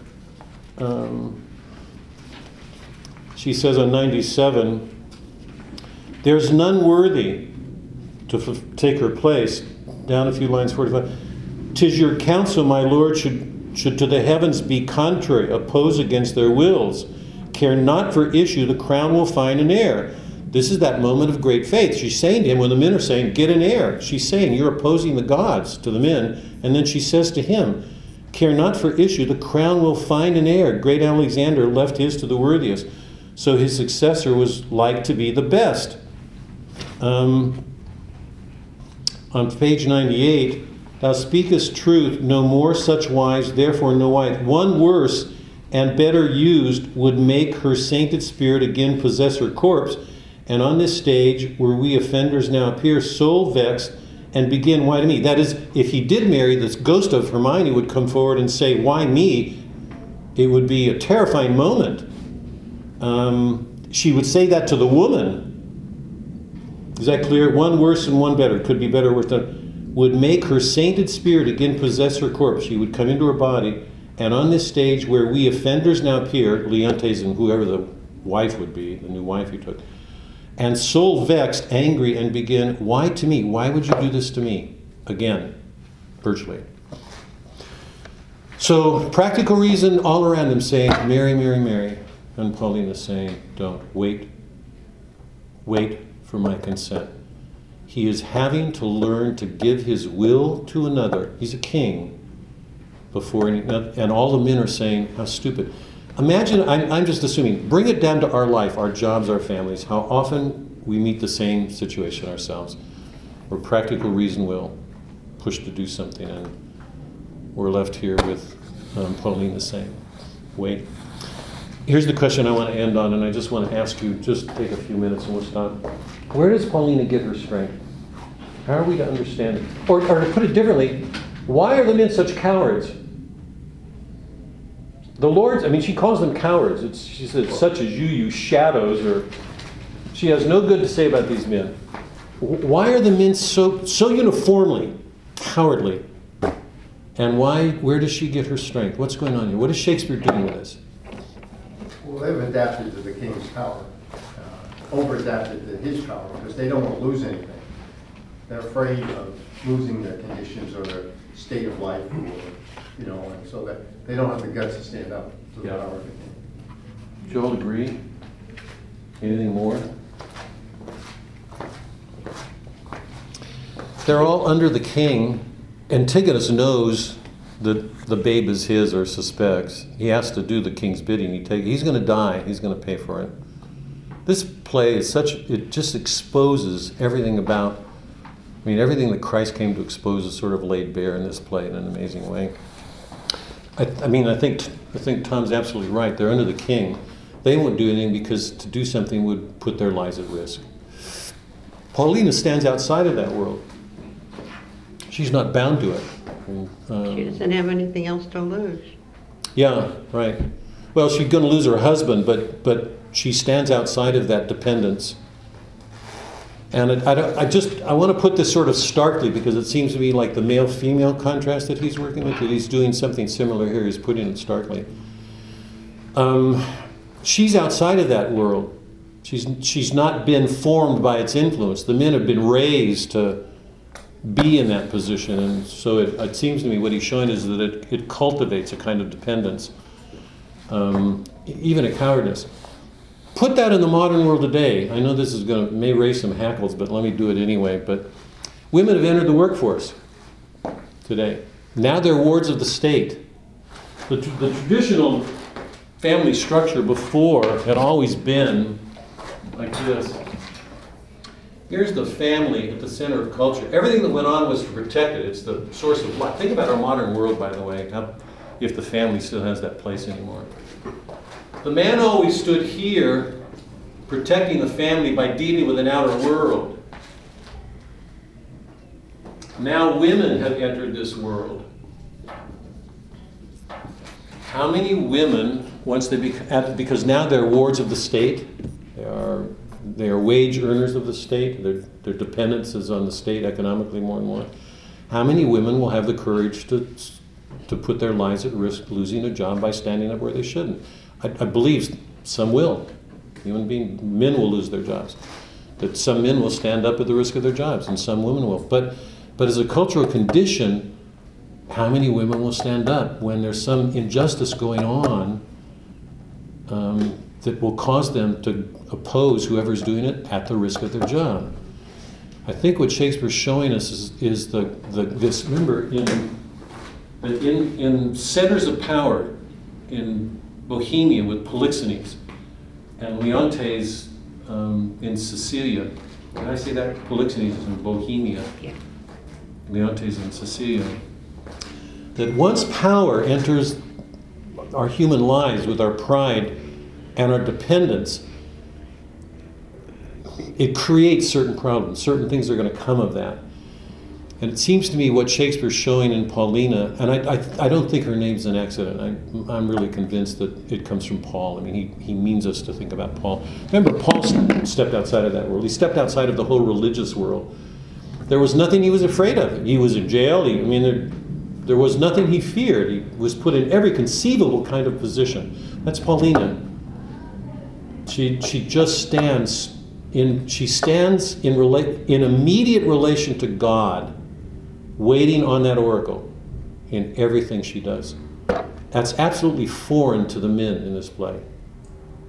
um, she says on 97, "There's none worthy to f- take her place." Down a few lines, 45. Tis your counsel, my lord, should should to the heavens be contrary, oppose against their wills. Care not for issue, the crown will find an heir. This is that moment of great faith. She's saying to him, when the men are saying, Get an heir, she's saying, You're opposing the gods to the men. And then she says to him, Care not for issue, the crown will find an heir. Great Alexander left his to the worthiest. So his successor was like to be the best. Um, on page 98, Thou speakest truth, no more such wives, therefore no wife. One worse and better used would make her sainted spirit again possess her corpse. And on this stage, where we offenders now appear, soul vexed, and begin, Why to me? That is, if he did marry, this ghost of Hermione would come forward and say, Why me? It would be a terrifying moment. Um, she would say that to the woman. Is that clear? One worse and one better. Could be better worse than would make her sainted spirit again possess her corpse. She would come into her body, and on this stage where we offenders now appear, Leontes and whoever the wife would be, the new wife he took, and soul vexed, angry, and begin, Why to me? Why would you do this to me? Again, virtually. So, practical reason all around him saying, marry, marry, marry. And Paulina saying, Don't. Wait. Wait for my consent. He is having to learn to give his will to another. He's a king. Before any, and all the men are saying, How stupid. Imagine, I'm, I'm just assuming, bring it down to our life, our jobs, our families, how often we meet the same situation ourselves, where practical reason will push to do something, and we're left here with um, Paulina the same. Wait. Here's the question I want to end on, and I just want to ask you just take a few minutes and we'll stop. Where does Paulina get her strength? How are we to understand it? Or, or to put it differently, why are the men such cowards? The Lord's, I mean, she calls them cowards. It's, she says, such as you, you shadows, or she has no good to say about these men. Why are the men so, so uniformly cowardly? And why, where does she get her strength? What's going on here? What is Shakespeare doing with this? Well, they've adapted to the king's power, uh, over-adapted to his power, because they don't want to lose anything. They're afraid of losing their conditions or their state of life, or, you know, and so that they don't have the guts to stand up to the Yeah. power of the king. Joel, agree? Anything more? They're all under the king. Antigonus knows that the babe is his or suspects. He has to do the king's bidding. He take, he's going to die. He's going to pay for it. This play is such, it just exposes everything about, I mean, everything that Christ came to expose is sort of laid bare in this play in an amazing way. I, I mean, I think, I think Tom's absolutely right. They're under the king. They won't do anything because to do something would put their lives at risk. Paulina stands outside of that world. She's not bound to it. Um, She doesn't have anything else to lose. yeah, right. Well, she's going to lose her husband, but but she stands outside of that dependence. And I, don't, I just I want to put this sort of starkly because it seems to me like the male-female contrast that he's working with. That he's doing something similar here. He's putting it starkly. Um, she's outside of that world. She's she's not been formed by its influence. The men have been raised to be in that position. And so it, it seems to me what he's showing is that it, it cultivates a kind of dependence, um, even a cowardice. Put that in the modern world today. I know this is going to may raise some hackles, but let me do it anyway. But women have entered the workforce today. Now they're wards of the state. The, the traditional family structure before had always been like this. Here's the family at the center of culture. Everything that went on was to protect it. It's the source of life. Think about our modern world, by the way, if the family still has that place anymore. The man always stood here protecting the family by dealing with an outer world. Now women have entered this world. How many women, once they become, because now they're wards of the state, they are, they are wage earners of the state, their, their dependence is on the state economically more and more. How many women will have the courage to, to put their lives at risk losing a job by standing up where they shouldn't? I, I believe some will. Human being, men will lose their jobs. That some men will stand up at the risk of their jobs, and some women will. But, but as a cultural condition, how many women will stand up when there's some injustice going on um, that will cause them to oppose whoever's doing it at the risk of their job? I think what Shakespeare's showing us is, is the, the this. Remember, in in, in centers of power, in Bohemia with Polixenes, and Leontes um, in Sicilia. Did I say that? Polixenes is in Bohemia. Yeah. Leontes in Sicilia. That once power enters our human lives with our pride and our dependence, it creates certain problems. Certain things are going to come of that. And it seems to me what Shakespeare's showing in Paulina, and I, I, I don't think her name's an accident. I, I'm really convinced that it comes from Paul. I mean, he, he means us to think about Paul. Remember, Paul stepped outside of that world. He stepped outside of the whole religious world. There was nothing he was afraid of. He was in jail. He, I mean, there, there was nothing he feared. He was put in every conceivable kind of position. That's Paulina. She, she just stands in, she stands in, rela- in immediate relation to God waiting on that oracle in everything she does. That's absolutely foreign to the men in this play.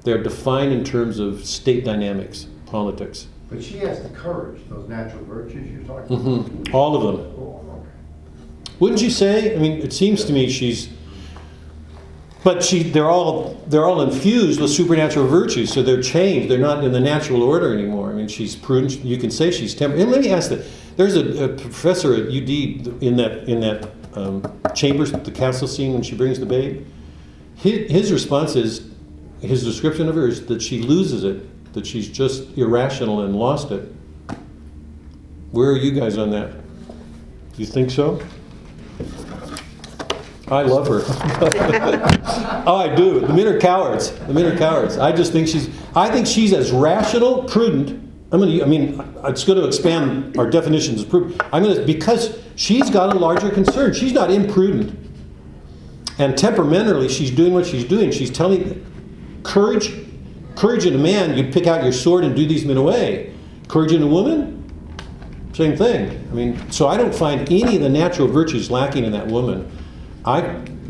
They're defined in terms of state dynamics, politics. But she has the courage, those natural virtues you're talking about. hmm All of them. Oh, Wouldn't you say? I mean, it seems to me she's. But she, they're all they're all infused with supernatural virtues, so they're changed. They're not in the natural order anymore. I mean, she's prudent. You can say she's temperate. And let me ask that. There's a, a professor at UD in that in that um, chambers, the castle scene when she brings the babe. His, his response is, his description of her is that she loses it, that she's just irrational and lost it. Where are you guys on that? Do you think so? I love her. oh, I do. The men are cowards. The men are cowards. I just think she's. I think she's as rational, prudent. I'm gonna. I mean, it's going to expand our definitions of prudent. I'm going to because she's got a larger concern. She's not imprudent, and temperamentally, she's doing what she's doing. She's telling courage. Courage in a man, you pick out your sword and do these men away. Courage in a woman, same thing. I mean, so I don't find any of the natural virtues lacking in that woman. I,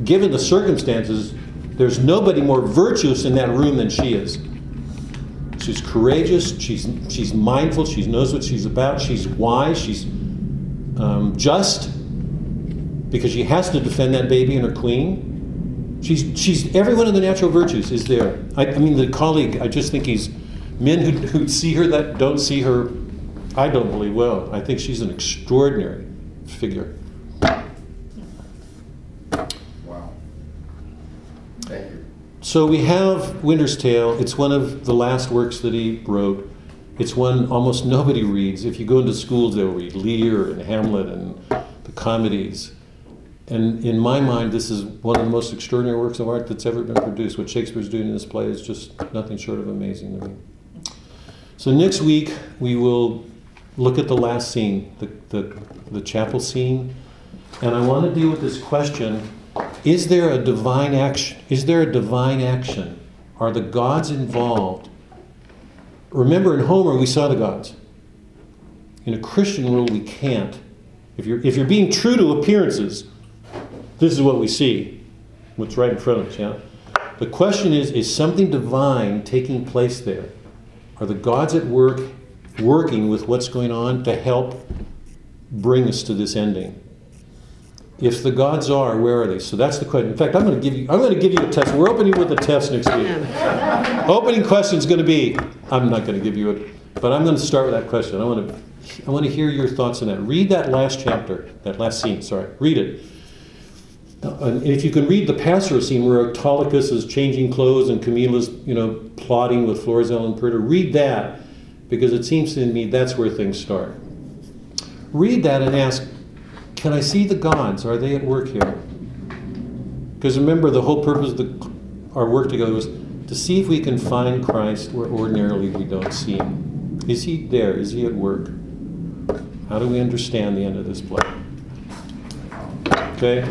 given the circumstances, there's nobody more virtuous in that room than she is. She's courageous. She's she's mindful. She knows what she's about. She's wise. She's um, just because she has to defend that baby and her queen. She's she's every one of the natural virtues is there. I, I mean, the colleague. I just think he's men who, who see her that don't see her. I don't believe well. I think she's an extraordinary figure. Wow. Thank you. So we have Winter's Tale. It's one of the last works that he wrote. It's one almost nobody reads. If you go into schools, they'll read Lear and Hamlet and the comedies. And in my mind, this is one of the most extraordinary works of art that's ever been produced. What Shakespeare's doing in this play is just nothing short of amazing to me. So next week, we will look at the last scene, the, the, the chapel scene. And I want to deal with this question is there a divine action? Is there a divine action? Are the gods involved? Remember, in Homer, we saw the gods. In a Christian world, we can't. If you're, if you're being true to appearances, this is what we see. What's right in front of us, yeah? The question is is something divine taking place there? Are the gods at work working with what's going on to help bring us to this ending? If the gods are, where are they? So that's the question. In fact, I'm going to give you I'm going to give you a test. We're opening with a test next week. Opening question is going to be I'm not going to give you it, but I'm going to start with that question. I want to I want to hear your thoughts on that. Read that last chapter, that last scene, sorry. Read it. Uh, and if you can read the pastoral scene where Autolycus is changing clothes and Camillo's, you know, plotting with Florizel and Perdita, read that because it seems to me that's where things start. Read that and ask, can I see the gods? Are they at work here? Because remember, the whole purpose of the, our work together was to see if we can find Christ where ordinarily we don't see him. Is he there? Is he at work? How do we understand the end of this play? Okay?